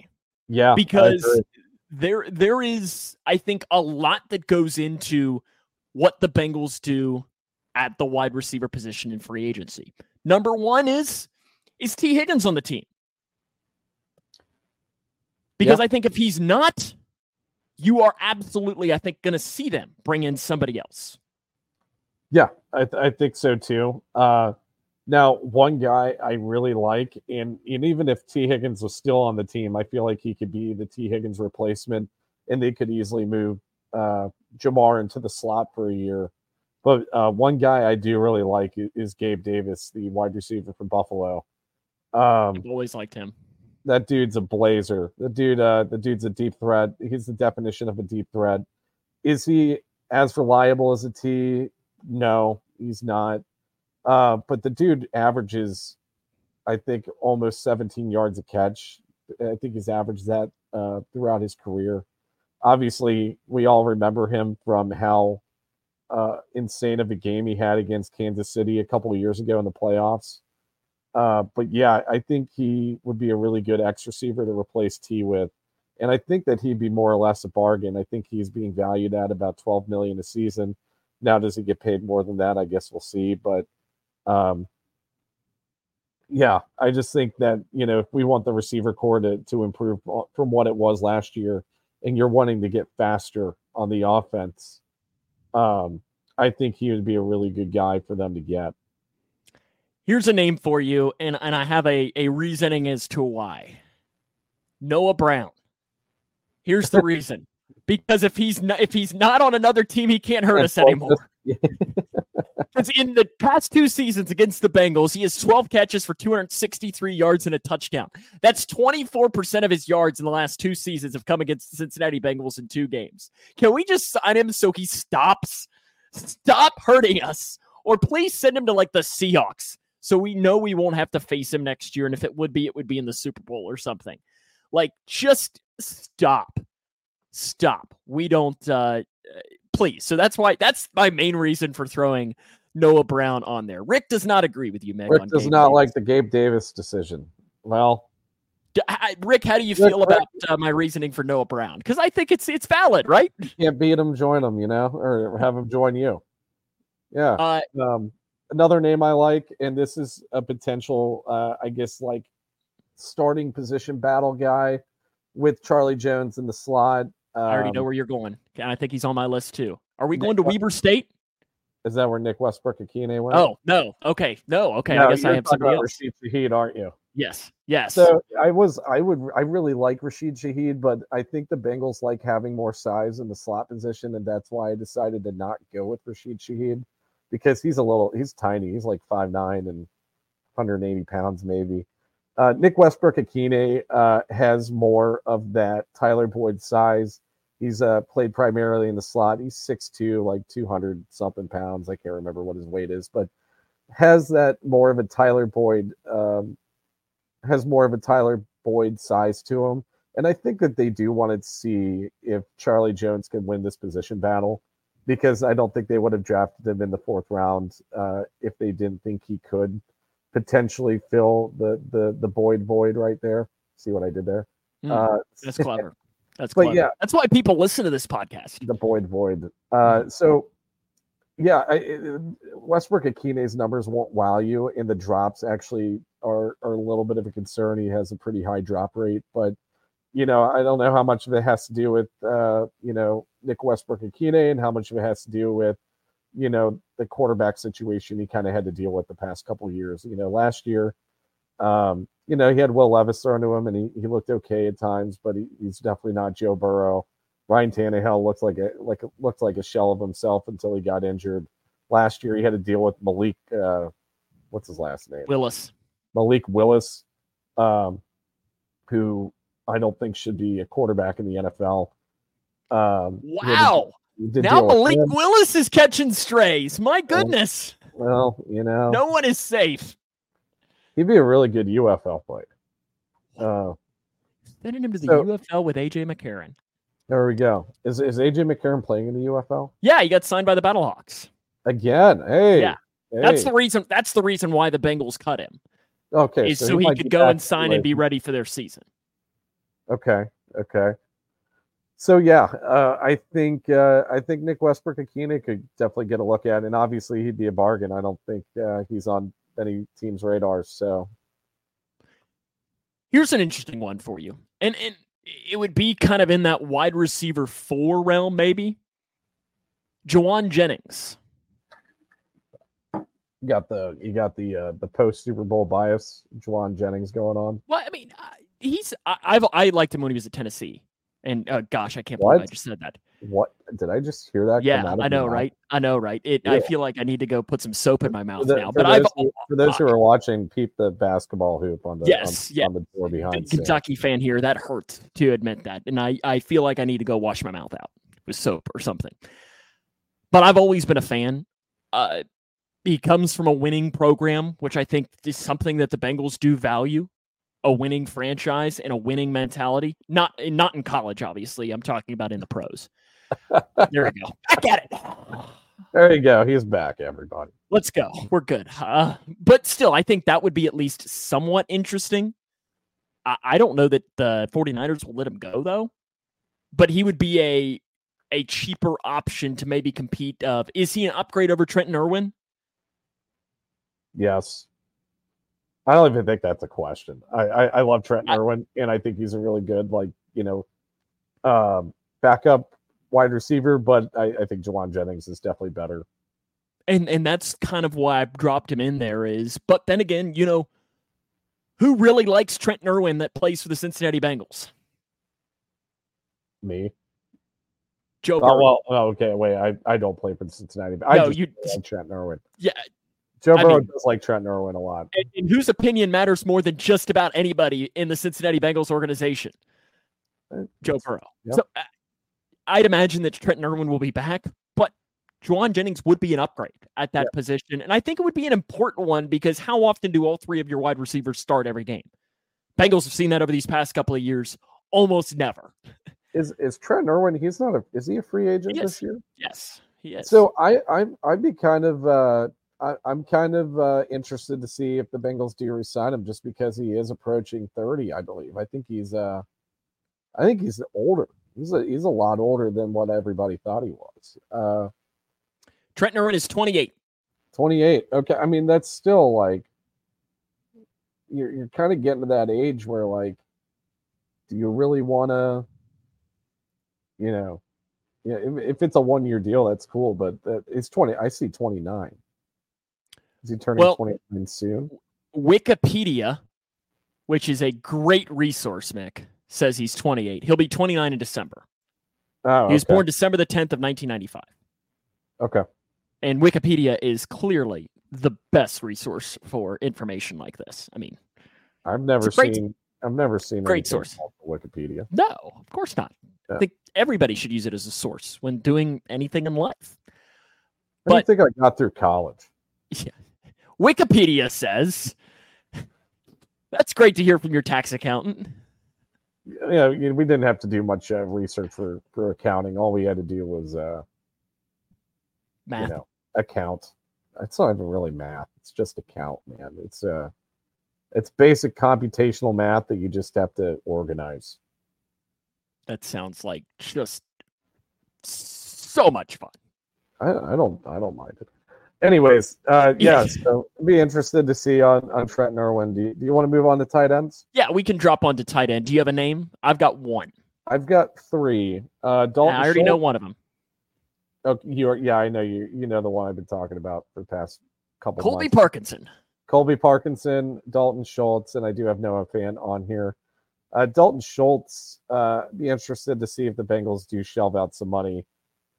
Yeah. Because there there is, I think, a lot that goes into what the Bengals do at the wide receiver position in free agency. Number one is is T Higgins on the team? Because I think if he's not, you are absolutely, I think, going to see them bring in somebody else. Yeah, I, th- I think so too. Uh, now, one guy I really like, and, and even if T. Higgins was still on the team, I feel like he could be the T. Higgins replacement, and they could easily move uh, Ja'Marr into the slot for a year. But uh, one guy I do really like is Gabe Davis, the wide receiver from Buffalo. Um, I've always liked him that dude's a blazer. The dude, uh, the dude's a deep threat. He's the definition of a deep threat. Is he as reliable as a T? No, he's not. Uh, but the dude averages, I think, almost 17 yards a catch. I think he's averaged that uh, throughout his career. Obviously, we all remember him from how uh, insane of a game he had against Kansas City a couple of years ago in the playoffs. Uh, but yeah, I think he would be a really good X receiver to replace T with. And I think that he'd be more or less a bargain. I think he's being valued at about 12 million a season. Now, does he get paid more than that? I guess we'll see. But um, yeah, I just think that, you know, if we want the receiver core to, to improve from what it was last year, and you're wanting to get faster on the offense, um, I think he would be a really good guy for them to get. Here's a name for you, and, and I have a, a reasoning as to why. Noah Brown. Here's the reason. because if he's not if he's not on another team, he can't hurt us anymore. Because in the past two seasons against the Bengals, he has 12 catches for 263 yards and a touchdown. That's 24% of his yards in the last two seasons have come against the Cincinnati Bengals in two games. Can we just sign him so he stops? Stop hurting us. Or please send him to like the Seahawks so we know we won't have to face him next year. And if it would be, it would be in the Super Bowl or something. Like, just stop. Stop. We don't, uh, please. So that's why, that's my main reason for throwing Noah Brown on there. Rick does not agree with you, Meg. Rick does Gabe not Davis. like the Gabe Davis decision. Well, I- Rick, how do you Rick- feel about uh, my reasoning for Noah Brown? Because I think it's it's valid, right? can't beat him, join him, you know, or have him join you. Yeah. Uh, Um, another name I like, and this is a potential, uh, I guess, like starting position battle guy with Charlie Jones in the slot. Um, I already know where you're going, and I think he's on my list too. Are we Nick going to Weber State? Is that where Nick Westbrook Ikhine went? Oh no, okay, no, okay. No, I guess I have somebody about else. Rashid Shaheed, aren't you? Yes, yes. So I was, I would, I really like Rashid Shaheed, but I think the Bengals like having more size in the slot position, and that's why I decided to not go with Rashid Shaheed because he's a little, he's tiny, he's like five nine and 180 pounds maybe. Uh, Nick Westbrook Ikhine uh, has more of that Tyler Boyd size. He's uh, played primarily in the slot. He's 6'2", like 200 something pounds. I can't remember what his weight is, but has that more of a Tyler Boyd um, has more of a Tyler Boyd size to him. And I think that they do want to see if Charlie Jones can win this position battle because I don't think they would have drafted him in the fourth round uh, if they didn't think he could potentially fill the the the Boyd void right there. See what I did there? Hmm, Uh, That's clever. That's but clever. yeah. That's why people listen to this podcast. the Boyd void. Uh, so yeah, I, it, Westbrook Ikhine's numbers won't wow you, and the drops actually are are a little bit of a concern. He has a pretty high drop rate, but you know I don't know how much of it has to do with uh, you know Nick Westbrook Ikhine and how much of it has to do with you know the quarterback situation he kind of had to deal with the past couple years. You know, last year. Um, you know, he had Will Levis thrown to him and he, he looked okay at times, but he, he's definitely not Joe Burrow. Ryan Tannehill looked like a like a- looked like a shell of himself until he got injured. Last year, he had to deal with Malik. Uh, what's his last name? Willis. Malik Willis, um, who I don't think should be a quarterback in the NFL. Um, he had to- Wow. Now Malik. Willis is catching strays. My goodness. Well, you know, No one is safe. He'd be a really good UFL player. Uh, Sending him to the So- UFL with AJ McCarron. there we go. Is is AJ McCarron playing in the UFL Yeah, he got signed by the Battlehawks. again? Hey, Yeah, That's the reason. That's the reason why the Bengals cut him okay. is so, he might could go and sign and be ready for their season. Okay. Okay. So yeah, uh, I think uh, I think Nick Westbrook Ikhine could definitely get a look at, and obviously he'd be a bargain. I don't think uh, he's on any team's radars. So Here's an interesting one for you, and and it would be kind of in that wide receiver four realm, maybe. Jauan Jennings. you got the you got the uh, the post Super Bowl bias, Jauan Jennings going on. Well, I mean, uh, he's I, I've I liked him when he was at Tennessee, and uh, gosh, I can't believe I just said that. What did I just hear that? Yeah, I know, right? I know, right? It. I feel like I need to go put some soap in my mouth the- now. But I've those, who, for those who are watching, peep the basketball hoop on the Yes, on, yeah. on the door behind. Kentucky fan here. That hurts to admit that, and I I feel like I need to go wash my mouth out with soap or something. But I've always been a fan. Uh, he comes from a winning program, which I think is something that the Bengals do value. A winning franchise and a winning mentality. Not not in college, obviously. I'm talking about in the pros. There we go. Back at it. There you go. He's back, everybody. Let's go. We're good. Uh, but still, I think that would be at least somewhat interesting. I, I don't know that the 49ers will let him go, though. But he would be a a cheaper option to maybe compete. Of is he an upgrade over Trenton Irwin? Yes. I don't even think that's a question. I I, I love Trent I- Irwin, and I think he's a really good, like you know, um, backup wide receiver. But I, I think Jauan Jennings is definitely better. And and that's kind of why I dropped him in there. Is but then again, you know, who really likes Trent Irwin that plays for the Cincinnati Bengals? Me, Joe Oh, well, oh, okay. Wait, I, I don't play for the Cincinnati. I no, you. like Trent Irwin. Yeah, Joe I Burrow mean- does like Trent Irwin a lot. and, and whose opinion matters more than just about anybody in the Cincinnati Bengals organization? Uh, Joe Burrow. yep. So I'd imagine that Trenton Irwin will be back, but Jauan Jennings would be an upgrade at that position. And I think it would be an important one because how often do all three of your wide receivers start every game? Bengals have seen that over these past couple of years. Almost never. Is is Trent Irwin? He's not a. Is he a free agent this year? Yes, he is. So I I I'd be kind of uh I, I'm kind of uh, interested to see if the Bengals do resign him just because he is approaching 30, I believe. I think he's uh I think he's older. He's a he's a lot older than what everybody thought he was. Uh Trenton Irwin is 28. 28. Okay. I mean that's still like you're you're kind of getting to that age where like do you really want to you know yeah if, if it's a one year deal that's cool but that, it's 20 i see 29 is he turning Well- 29 soon Wikipedia, which is a great resource, Mick, says he's 28. He'll be 29 in December. oh He was okay. born December the 10th of 1995. okay And Wikipedia is clearly the best resource for information like this. I mean, i've never great- seen i've never seen great source. wikipedia no, of course not. Yeah. I think everybody should use it as a source when doing anything in life. i don't But- think i got through college Yeah. Wikipedia says that's great to hear from your tax accountant. Yeah you know, we didn't have to do much uh, research for for accounting. All we had to do was uh Math. you know account. It's not even really math. It's just account man. It's uh it's basic computational math that you just have to organize. That sounds like just so much fun. i, I don't i don't mind it anyways uh yeah so be interested to see on on Trent Irwin. Do you, do you want to move on to tight ends? Yeah, we can drop on to tight end. Do you have a name? I've got one. I've got three. Uh Dalton I already know one of them. Oh, you're yeah, I know you. You know the one I've been talking about for the past couple Colby months. Parkinson. Colby Parkinson, Dalton Schultz, and I do have Noah Fant on here. Uh, Dalton Schultz, uh, be interested to see if the Bengals do shelve out some money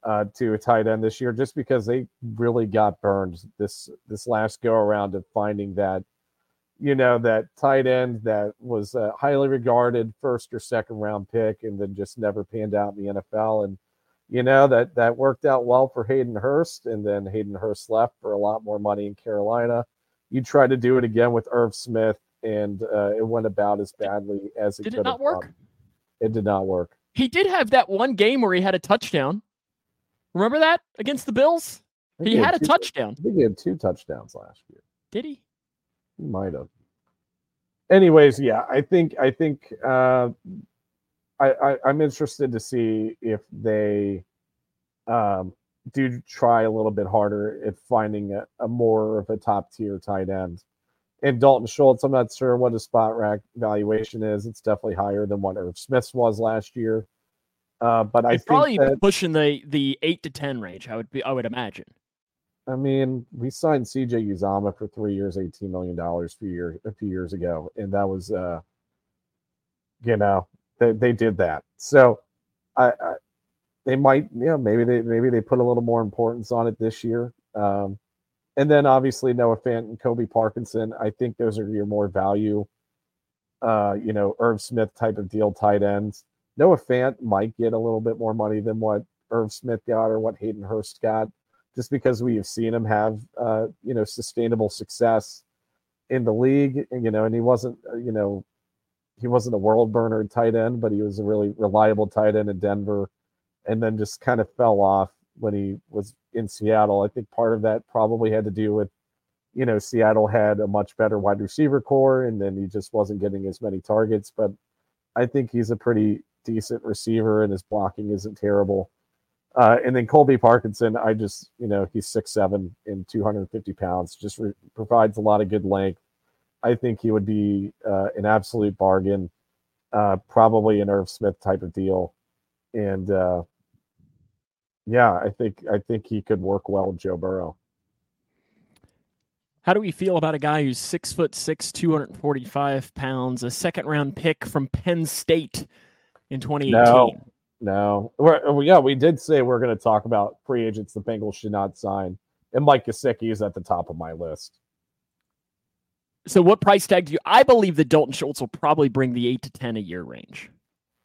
uh, to a tight end this year, just because they really got burned this this last go around of finding that, you know, that tight end that was a highly regarded first or second round pick, and then just never panned out in the NFL. And you know that that worked out well for Hayden Hurst, and then Hayden Hurst left for a lot more money in Carolina you tried to do it again with Irv Smith, and uh, it went about as badly as it Did it not work? It did not work. He did have that one game where he had a touchdown. Remember that against the Bills? Think He had a two- touchdown. I think he had two touchdowns last year. Did he? He might have. Anyways, yeah, I think I think uh, I, I I'm interested to see if they um, do try a little bit harder at finding a, a more of a top tier tight end. And Dalton Schultz, I'm not sure what his Spotrac valuation is. It's definitely higher than what Irv Smith's was last year. Uh, but I probably that pushing the the eight to ten range. I would be. I would imagine. I mean, we signed CJ Uzomah for three years, eighteen million dollars a few years a few years ago, and that was, uh, you know, they they did that. So, I, I they might, you know, maybe they maybe they put a little more importance on it this year. Um, and then obviously Noah Fant and Colby Parkinson. I think those are your more value, uh, you know, Irv Smith type of deal tight ends. Noah Fant might get a little bit more money than what Irv Smith got or what Hayden Hurst got just because we have seen him have uh, you know sustainable success in the league. And you know and he wasn't uh, you know he wasn't a world burner tight end but he was a really reliable tight end in Denver and then just kind of fell off when he was in Seattle. I think part of that probably had to do with you know Seattle had a much better wide receiver core and then he just wasn't getting as many targets. But I think he's a pretty decent receiver and his blocking isn't terrible uh, and then Colby Parkinson, I just, you know, he's six seven and 250 pounds, just re- provides a lot of good length. I think he would be uh, an absolute bargain, uh, probably an Irv Smith type of deal. And uh, yeah, I think I think he could work well with Joe Burrow. How do we feel about a guy who's six foot six, 245 pounds, a second round pick from Penn State in 2018? No, No. We're, uh, yeah, we did say we're going to talk about free agents the Bengals should not sign, and Mike Gesicki is at the top of my list. So, what price tag do you? I believe that Dalton Schultz will probably bring the eight to ten a year range.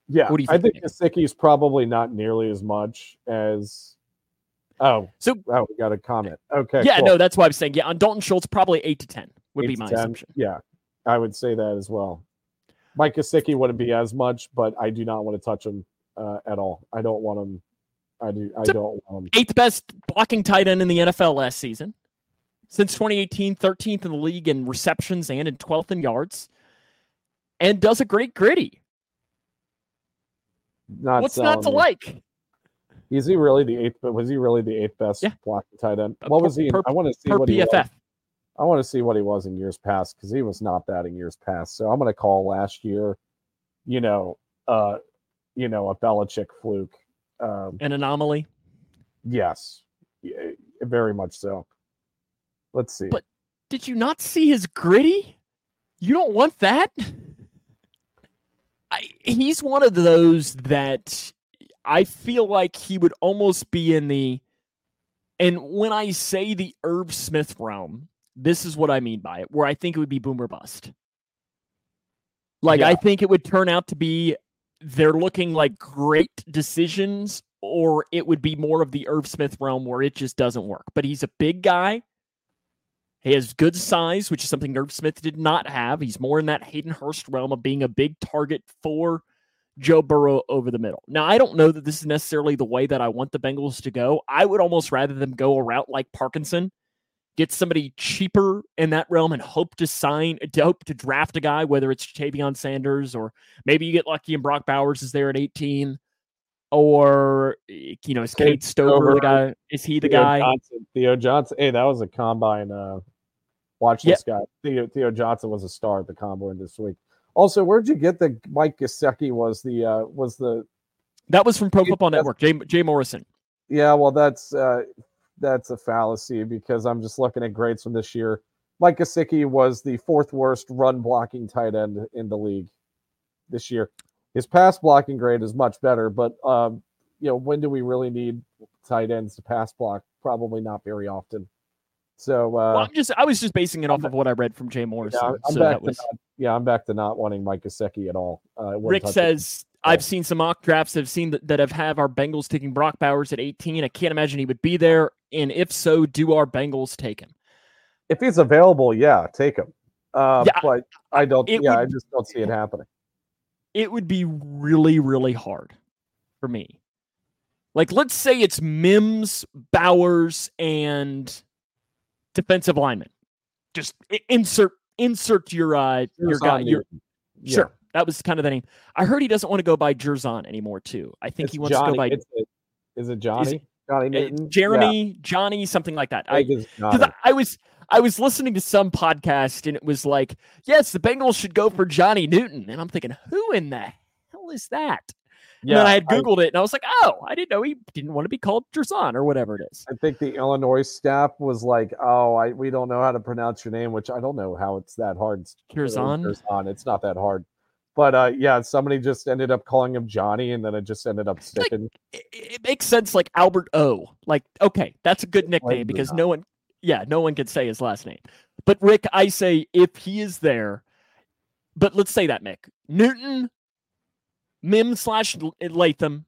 Yeah, What do you I think, think Gesicki is probably not nearly as much as. Oh, So, oh, we got a comment. Okay, yeah, cool. no, that's why I'm saying yeah. On Dalton Schultz, probably eight to ten would Eight be my 10. assumption. Yeah, I would say that as well. Mike Gesicki wouldn't be as much, but I do not want to touch him uh, at all. I don't want him. I do. I don't want him. Eighth best blocking tight end in the NFL last season. Since 2018, 13th in the league in receptions and in 12th in yards. And does a great gritty. Not What's not to me. like? Is he really the eighth? But was he really the eighth best Yeah. blocking tight end? What per- was he? per- I want to see Per what he was. I want to see what he was in years past because he was not that in years past. So I'm going to call last year, you know, uh, you know, a Belichick fluke. Um, An anomaly. yes, yeah, very much so. Let's see. But- Did you not see his gritty? You don't want that? I, he's one of those that I feel like he would almost be in the. And when I say the Irv Smith realm, this is what I mean by it, where I think it would be boomer bust. Like, I think it would turn out to be they're looking like great decisions, or it would be more of the Irv Smith realm where it just doesn't work. But he's a big guy. He has good size, which is something Irv Smith did not have. He's more in that Hayden Hurst realm of being a big target for Joe Burrow over the middle. Now, I don't know that this is necessarily the way that I want the Bengals to go. I would almost rather them go a route like Parkinson, get somebody cheaper in that realm and hope to sign, to hope to draft a guy, whether it's Tavion Sanders or maybe you get lucky and Brock Bowers is there at 18. Or you know, is Cade Stover Stover, the guy? Is he the Theo guy? Johnson, Theo Johnson. Hey, that was a combine. Uh, watch Yeah. this guy. Theo, Theo Johnson was a star at the combine this week. Also, where'd you get the Mike Gesicki? Was the uh, was the That was from Pro Football Network. Jay, Jay Morrison. Yeah, well, that's uh, that's a fallacy because I'm just looking at grades from this year. Mike Gesicki was the fourth worst run blocking tight end in the league this year. His pass blocking grade is much better, but um, you know, when do we really need tight ends to pass block? Probably not very often. So uh, well, I'm just I was just basing it off of what I read from Jay Morrison. yeah, I'm so back was not, yeah, I'm back to not wanting Mike Gesicki at all. Uh, Rick says I've seen some mock drafts have seen that, that have have our Bengals taking Brock Bowers at 18. I can't imagine he would be there. And if so, do our Bengals take him? if he's available, yeah, take him. Uh, Yeah, but I don't. Yeah, I just don't see it happening. It would be really, really hard for me. Like, let's say it's Mims, Bowers, and defensive lineman. Just insert insert your uh your guy your. Yeah. Sure. That was kind of the name. I heard he doesn't want to go by Jer'Zhan anymore too. I think It's he wants Johnny. to go by it's a- is it Johnny? Johnny uh, Newton? Jeremy, Johnny, something like that. I I think it's because Johnny. I, I was I was listening to some podcast and it was like, yes, the Bengals should go for Johnny Newton, and I'm thinking, who in the hell is that? And then I had I, Googled it and I was like, oh, I didn't know he didn't want to be called Jer'Zhan or whatever it is. I think the Illinois staff was like, "Oh, I we don't know how to pronounce your name," which I don't know how it's that hard. It's really Jer'Zhan. Jer'Zhan. It's not that hard. But uh, yeah, somebody just ended up calling him Johnny, and then it just ended up sticking. It, it makes sense like Albert O. Like, okay, that's a good nickname because no one, yeah, no one can say his last name. But Rick, I say if he is there, but let's say that Mick Newton, Mim slash Latham,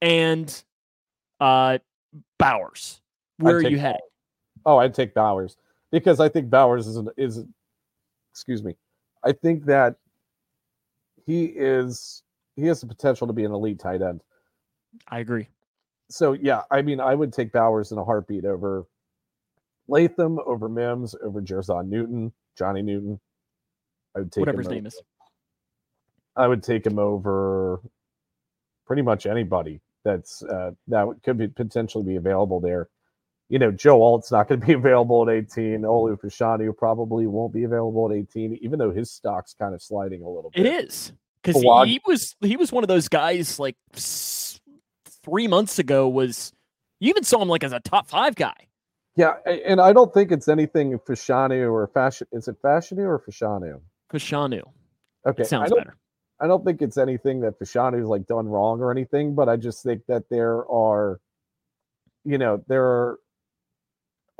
and uh Bowers. Where are you headed? Oh, I'd take Bowers because I think Bowers is an, is, excuse me, I think that he is he has the potential to be an elite tight end. I agree. so yeah, I mean, I would take Bowers in a heartbeat over Latham, over Mims, over Jer'Zhan Newton, Johnny Newton. I would take Whatever him his name over- is. I would take him over pretty much anybody that's uh, that could be potentially be available there. You know, Joe Alt's not going to be available at 18. Olu Fashanu probably won't be available at 18, even though his stock's kind of sliding a little bit. It is because he, he was he was one of those guys like three months ago was you even saw him like as a top five guy. Yeah, and I don't think it's anything Fashanu or fashion. Is it Fashanu or Fashanu? Fashanu. Okay, It sounds don't better. I don't think it's anything that Fashanu's like done wrong or anything, but I just think that there are, you know, there are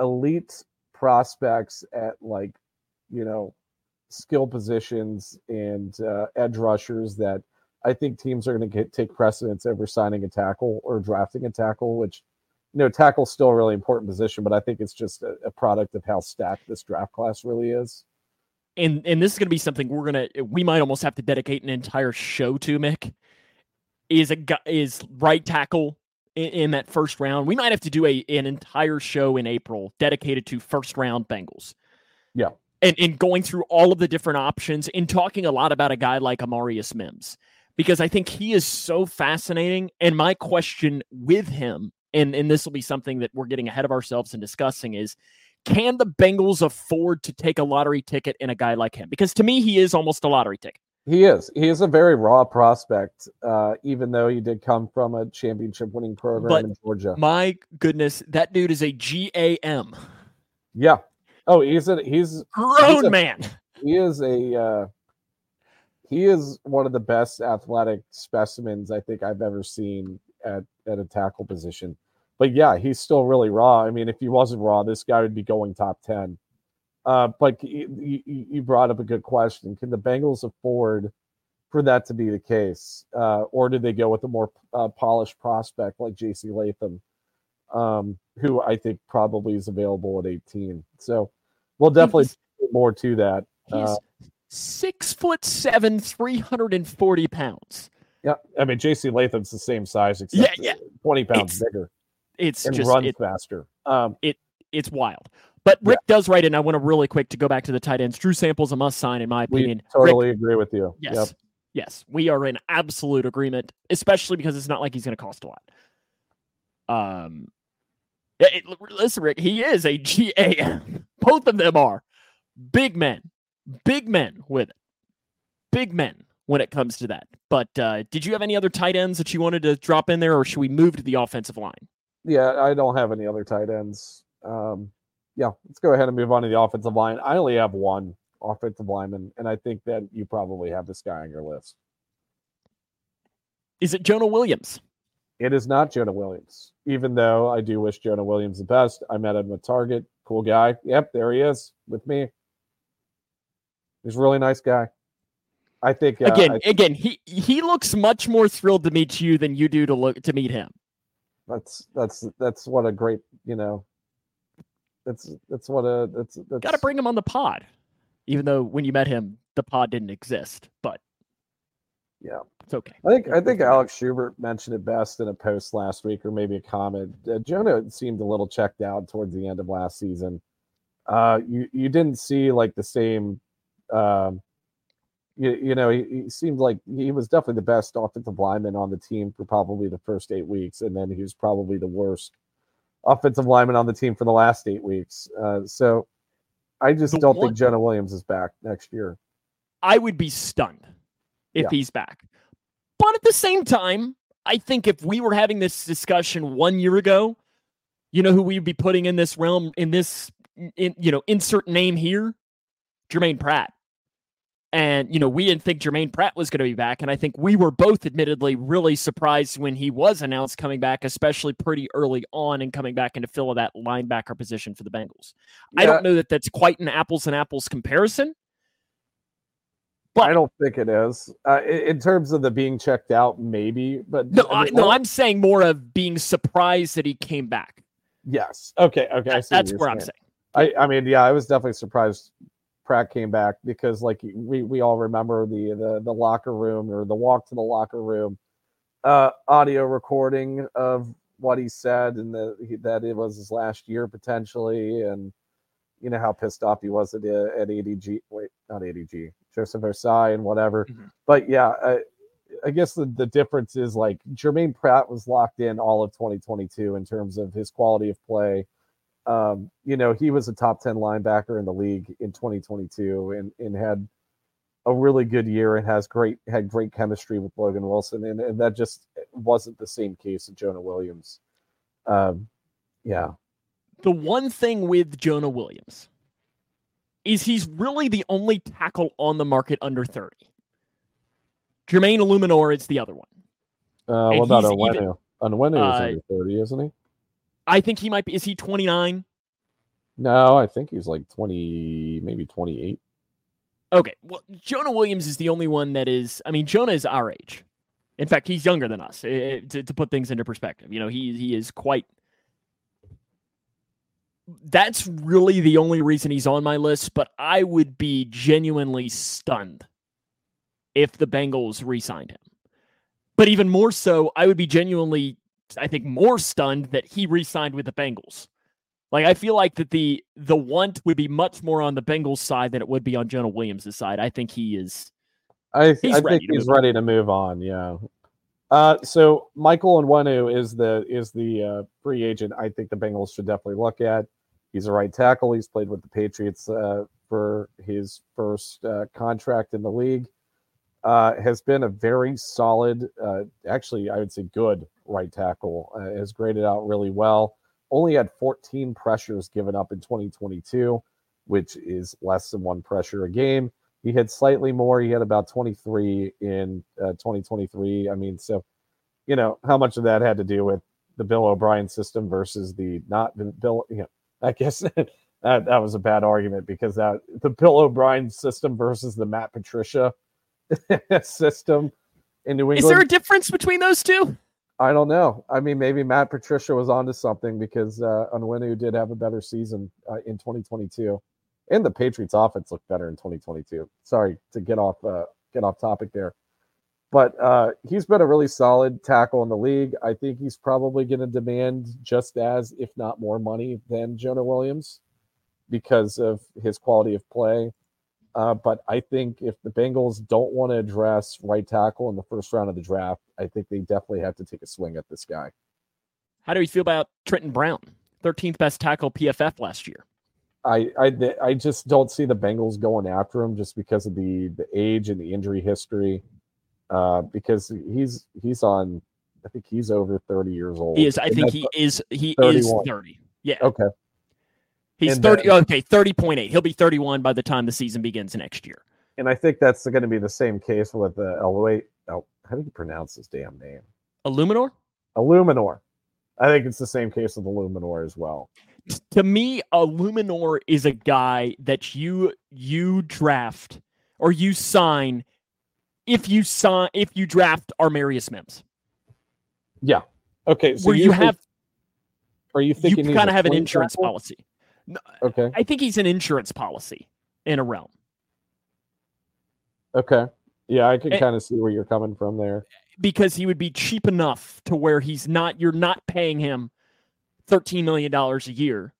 elite prospects at like, you know, skill positions and uh, edge rushers that I think teams are going to take precedence over signing a tackle or drafting a tackle, which you know, tackle's still a really important position, but I think it's just a, a product of how stacked this draft class really is. And and this is going to be something we're going to we might almost have to dedicate an entire show to Mick is a is right tackle in, in, that first round. We might have to do a an entire show in April dedicated to first round Bengals. Yeah. And and going through all of the different options and talking a lot about a guy like Amarius Mims because I think he is so fascinating and my question with him and and this will be something that we're getting ahead of ourselves and discussing is can the Bengals afford to take a lottery ticket in a guy like him? Because to me, he is almost a lottery ticket. He is. He is a very raw prospect, uh, even though he did come from a championship winning program but in Georgia. My goodness, that dude is a GAM. Yeah. Oh, he's a he's grown he's a, man. He is a uh, he is one of the best athletic specimens I think I've ever seen at at a tackle position but yeah, he's still really raw. I mean, if he wasn't raw, this guy would be going top 10. Uh, but you, you, brought up a good question. Can the Bengals afford for that to be the case? Uh, or did they go with a more uh, polished prospect like JC Latham, um, who I think probably is available at 18? So we'll definitely he's, more to that. He's uh, six foot seven, 340 pounds. Yeah. I mean, JC Latham's the same size, except yeah, yeah. 20 pounds it's, bigger it's and just runs it, faster. Um, it it's wild. But Rick yeah. does write it, and I want to really quick to go back to the tight ends. Drew Sample's a must sign, in my opinion. We totally Rick, agree with you. Yes. Yep. Yes. We are in absolute agreement, especially because it's not like he's going to cost a lot. Um, it, listen, Rick, he is a GAM. Both of them are big men, big men with it, big men when it comes to that. But uh, did you have any other tight ends that you wanted to drop in there, or should we move to the offensive line? yeah, I don't have any other tight ends. Um, yeah, let's go ahead and move on to the offensive line. I only have one offensive lineman, and I think that you probably have this guy on your list. Is it Jonah Williams? It is not Jonah Williams, even though I do wish Jonah Williams the best. I met him at Target. Cool guy. Yep, there he is with me. He's a really nice guy. I think uh, again, I, again, he he looks much more thrilled to meet you than you do to look to meet him. That's that's that's what a great you know. That's that's what a that's, that's got to bring him on the pod, even though when you met him the pod didn't exist. But yeah, it's okay. I think I think Alex Schubert mentioned it best in a post last week, or maybe a comment. Uh, Jonah seemed a little checked out towards the end of last season. Uh, you you didn't see like the same um, you, you know, he, he, seemed like he was definitely the best offensive lineman on the team for probably the first eight weeks, and then he was probably the worst offensive lineman on the team for the last eight weeks. Uh, so I just the don't one, think Jonah Williams is back next year. I would be stunned if yeah. he's back. But at the same time, I think if we were having this discussion one year ago, you know who we'd be putting in this realm in this in you know insert name here, Jermaine Pratt. And, you know, we didn't think Jermaine Pratt was going to be back. And I think we were both admittedly really surprised when he was announced coming back, especially pretty early on and coming back into fill of that linebacker position for the Bengals. Yeah. I don't know that that's quite an apples and apples comparison. But I don't think it is. Uh, in terms of the being checked out, maybe, but no, I, no, I'm saying more of being surprised that he came back. Yes. Okay. Okay. That, that's where saying. I'm saying. I, I mean, yeah, I was definitely surprised Pratt came back because like we we all remember the the the locker room or the walk to the locker room uh audio recording of what he said and the, that it was his last year potentially. And you know how pissed off he was at at ADG wait not ADG Joseph Ossai and whatever. Mm-hmm. but yeah I, I guess the, the difference is like Jermaine Pratt was locked in all of 2022 in terms of his quality of play um, you know, he was a top 10 linebacker in the league in 2022 and, and had a really good year and has great had great chemistry with Logan Wilson. And, and that just wasn't the same case of Jonah Williams. Um, yeah. The one thing with Jonah Williams is he's really the only tackle on the market under 30. Jermaine Eluemunor is the other one. Uh, what about Onwenu? Onwenu is Uh, under thirty, isn't he? I think he might be. Is he 29? No, I think he's like twenty, maybe twenty-eight. Okay. Well, Jonah Williams is the only one that is. I mean, Jonah is our age. In fact, he's younger than us. eh, to, to put things into perspective, you know, he he is quite. That's really the only reason he's on my list. But I would be genuinely stunned if the Bengals re-signed him. But even more so, I would be genuinely, I think, more stunned that he re-signed with the Bengals. Like I feel like that the the want would be much more on the Bengals side than it would be on Jonah Williams' side. I think he is. I, He's I think he's move on. ready to move on. Yeah. Uh, so Michael Nwenu is the is the uh, free agent. I think the Bengals should definitely look at. He's a right tackle. He's played with the Patriots uh, for his first uh, contract in the league. Uh, has been a very solid, uh, actually, I would say good right tackle. Uh, has graded out really well. Only had 14 pressures given up in 2022, which is less than one pressure a game. He had slightly more. He had about 23 in uh, 2023. I mean, so you know how much of that had to do with the Bill O'Brien system versus the not Bill. You know, I guess that that was a bad argument because that the Bill O'Brien system versus the Matt Patricia system in New England. Is there a difference between those two? I don't know. I mean, maybe Matt Patricia was onto something because uh, Onwenu did have a better season uh, in 2022, and the Patriots' offense looked better in 2022. Sorry to get off uh, get off topic there, but uh, he's been a really solid tackle in the league. I think he's probably going to demand just as, if not more, money than Jonah Williams because of his quality of play. Uh, but I think if the Bengals don't want to address right tackle in the first round of the draft, I think they definitely have to take a swing at this guy. How do you feel about Trenton Brown, 13th best tackle PFF last year? I, I I just don't see the Bengals going after him just because of the the age and the injury history. Uh, because he's he's on, I think he's over thirty years old. He is. I And think he is. He is 30. Yeah, okay. He's and 30. then- Okay, 30.8. He'll be 31 by the time the season begins next year. And I think that's going to be the same case with uh. Oh, how do you pronounce his damn name? Illuminor? Illuminor. I think it's the same case with Illuminor as well. to me, a Luminor is a guy that you you draft or you sign if you sign if you draft Amarius Mims, Yeah. Okay. So where you, think- have are you you thinking he's kind of have an insurance tackle? policy. Okay. I think he's an insurance policy in a realm Okay. Yeah, I can Eh. kind of see where you're coming from there. because he would be cheap enough to where he's not you're not paying him thirteen million dollars a year.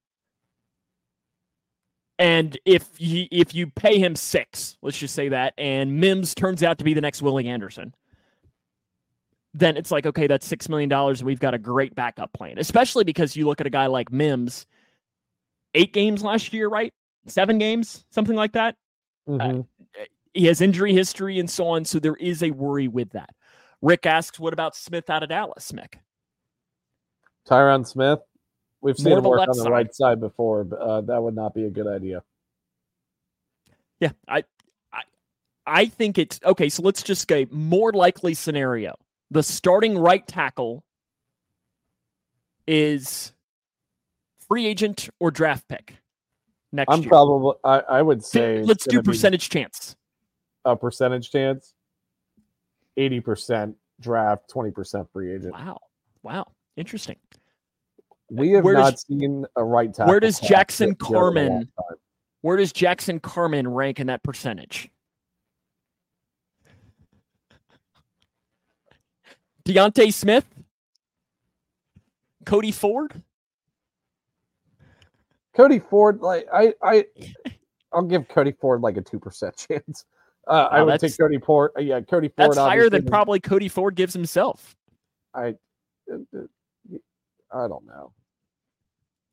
And if you if you pay him six, let's just say that, and Mims turns out to be the next Willie Anderson, then it's like okay, that's six million dollars, and we've got a great backup plan. Especially because you look at a guy like Mims, eight games last year, right? Seven games, something like that. Mhm. He has injury history and so on, so there is a worry with that. Rick asks, "What about Smith out of Dallas, Mick?" Tyron Smith, we've seen More him work on the side. right side before, but uh, that would not be a good idea. Yeah, I, I, I think it's okay. So let's just go more likely scenario: the starting right tackle is free agent or draft pick next I'm year. probably, I, I would say, let's do percentage chance. a percentage chance. Eighty percent draft, twenty percent free agent. Wow, wow, interesting. We have Where does- not seen a right tackle. where does Jackson that good in a long Carman- Where does Jackson Carman rank in that percentage? D'Ante Smith, Cody Ford. Cody Ford, like I, I, I'll give Cody Ford like a two percent chance. Uh, I would take Cody Ford. uh, yeah, Cody Ford. That's higher than probably Cody Ford gives himself. I, I don't know.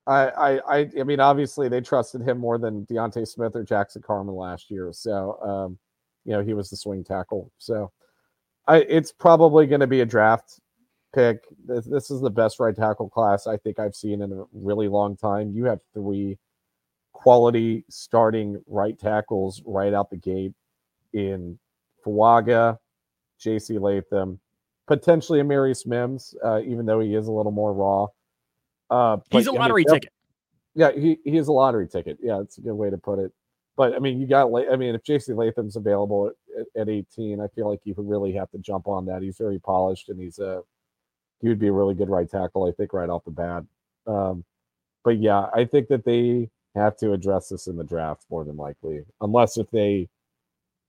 I, I, I, I mean, obviously they trusted him more than D'Ante Smith or Jackson Carman last year. So, um, you know, he was the swing tackle. So, I, it's probably going to be a draft pick. This, this is the best right tackle class I think I've seen in a really long time. You have three quality starting right tackles right out the gate in Fuaga, J.C. Latham, potentially Amarius Mims, uh, even though he is a little more raw. Uh, but, He's a lottery I mean, ticket. Yeah, he, he is a lottery ticket. Yeah, it's a good way to put it. But I mean, you got. I mean, if J.C. Latham's available at, at, 18, I feel like you really have to jump on that. He's very polished, and he's a he would be a really good right tackle. I think right off the bat. Um, but yeah, I think that they have to address this in the draft more than likely, unless if they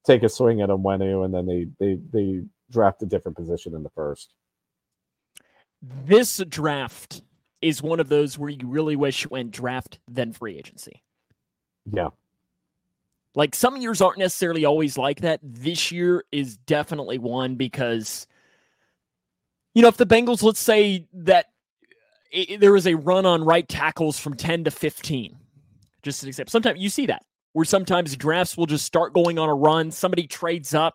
take a swing at Onwenu and then they they they draft a different position in the first. This draft is one of those where you really wish went draft then free agency. Yeah. Like some years aren't necessarily always like that. This year is definitely one because, you know, if the Bengals, let's say that it, there is a run on right tackles from 10 to 15, just an example. Sometimes you see that where sometimes drafts will just start going on a run. Somebody trades up,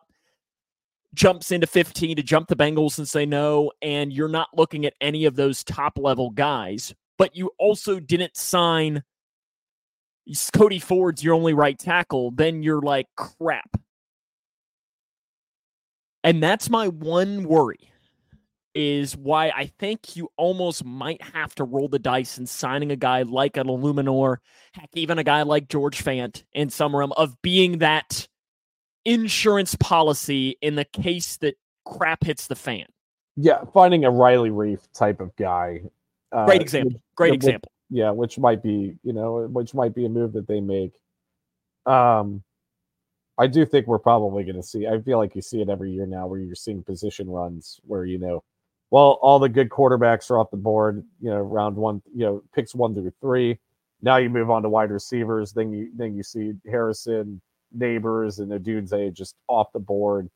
jumps into 15 to jump the Bengals and say no, and you're not looking at any of those top level guys, but you also didn't sign Cody Ford's your only right tackle, then you're like crap. And that's my one worry is why I think you almost might have to roll the dice in signing a guy like an Eluemunor, heck, even a guy like George Fant in some realm of being that insurance policy in the case that crap hits the fan. Yeah, finding a Riley Reiff type of guy. Uh, Great example. Great which, example. Yeah, which might be, you know, which might be a move that they make. Um, I do think we're probably going to see. I feel like you see it every year now, where you're seeing position runs where you know well, all the good quarterbacks are off the board, you know, round one, you know, picks one through three. Now you move on to wide receivers. Then you then you see Harrison, Nabers, and Odunze just off the board.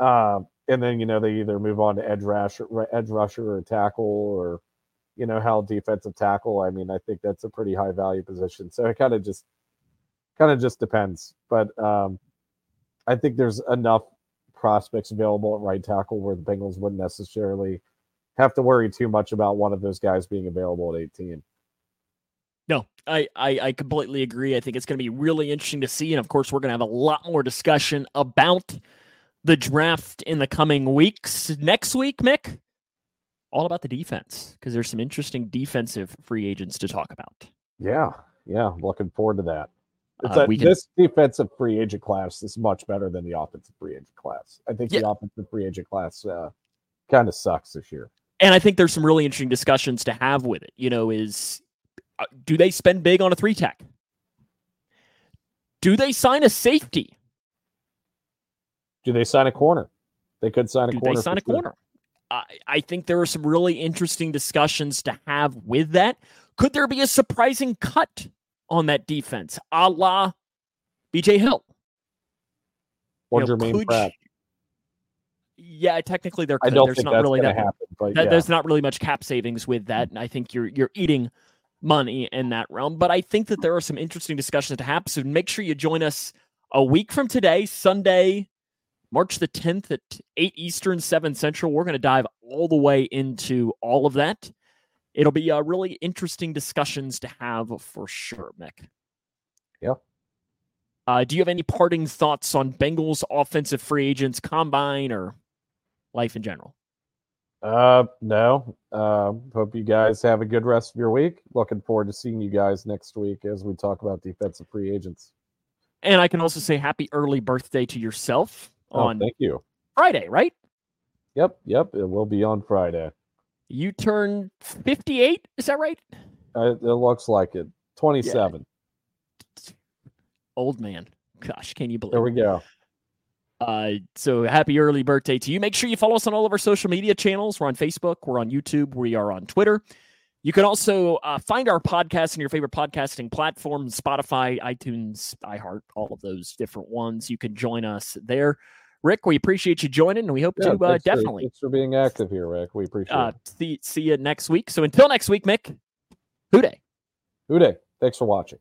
Uh, and then you know they either move on to edge rusher, edge rusher or tackle, or you know how defensive tackle. I mean, I think that's a pretty high value position. So it kind of just kind of just depends. But um, I think there's enough prospects available at right tackle where the Bengals wouldn't necessarily have to worry too much about one of those guys being available at 18. No, I, I, I completely agree. I think it's going to be really interesting to see. And of course, we're going to have a lot more discussion about the draft in the coming weeks. Next week, Mick, all about the defense because there's some interesting defensive free agents to talk about. Yeah, yeah, looking forward to that. Uh, a, can, this defensive free agent class is much better than the offensive free agent class. I think yeah. the offensive free agent class uh, kind of sucks this year. And I think there's some really interesting discussions to have with it. You know, is uh, do they spend big on a three tech? Do they sign a safety? Do they sign a corner? They could sign a do corner. They sign a sure. corner. I, I think there are some really interesting discussions to have with that. Could there be a surprising cut on that defense, a la BJ Hill. Or you know, Germaine Pratt. Yeah, technically there could. I don't there's think not that's really that, happen, but that, yeah. there's not really much cap savings with that. And I think you're you're eating money in that realm. But I think that there are some interesting discussions to happen. So make sure you join us a week from today, Sunday, March the 10th at 8 Eastern, 7 Central. We're going to dive all the way into all of that it'll be uh, really interesting discussions to have for sure, Mick. Yeah. Uh, do you have any parting thoughts on Bengals offensive free agents, combine, or life in general? Uh, no. Uh, hope you guys have a good rest of your week. Looking forward to seeing you guys next week as we talk about defensive free agents. And I can also say happy early birthday to yourself oh, on thank you. Friday, right? Yep, yep. It will be on Friday. You turn 58, is that right? Uh, it looks like it. 27. Yeah. Old man. Gosh, can you believe There we go. Uh, so happy early birthday to you. Make sure you follow us on all of our social media channels. We're on Facebook, we're on YouTube, we are on Twitter. You can also uh, find our podcast in your favorite podcasting platforms Spotify, iTunes, iHeart, all of those different ones. You can join us there. Rick, we appreciate you joining, and we hope yeah, to uh, definitely. For, thanks for being active here, Rick. We appreciate uh, it. See, see you next week. So until next week, Mick, Who Dey. Who Dey. Thanks for watching.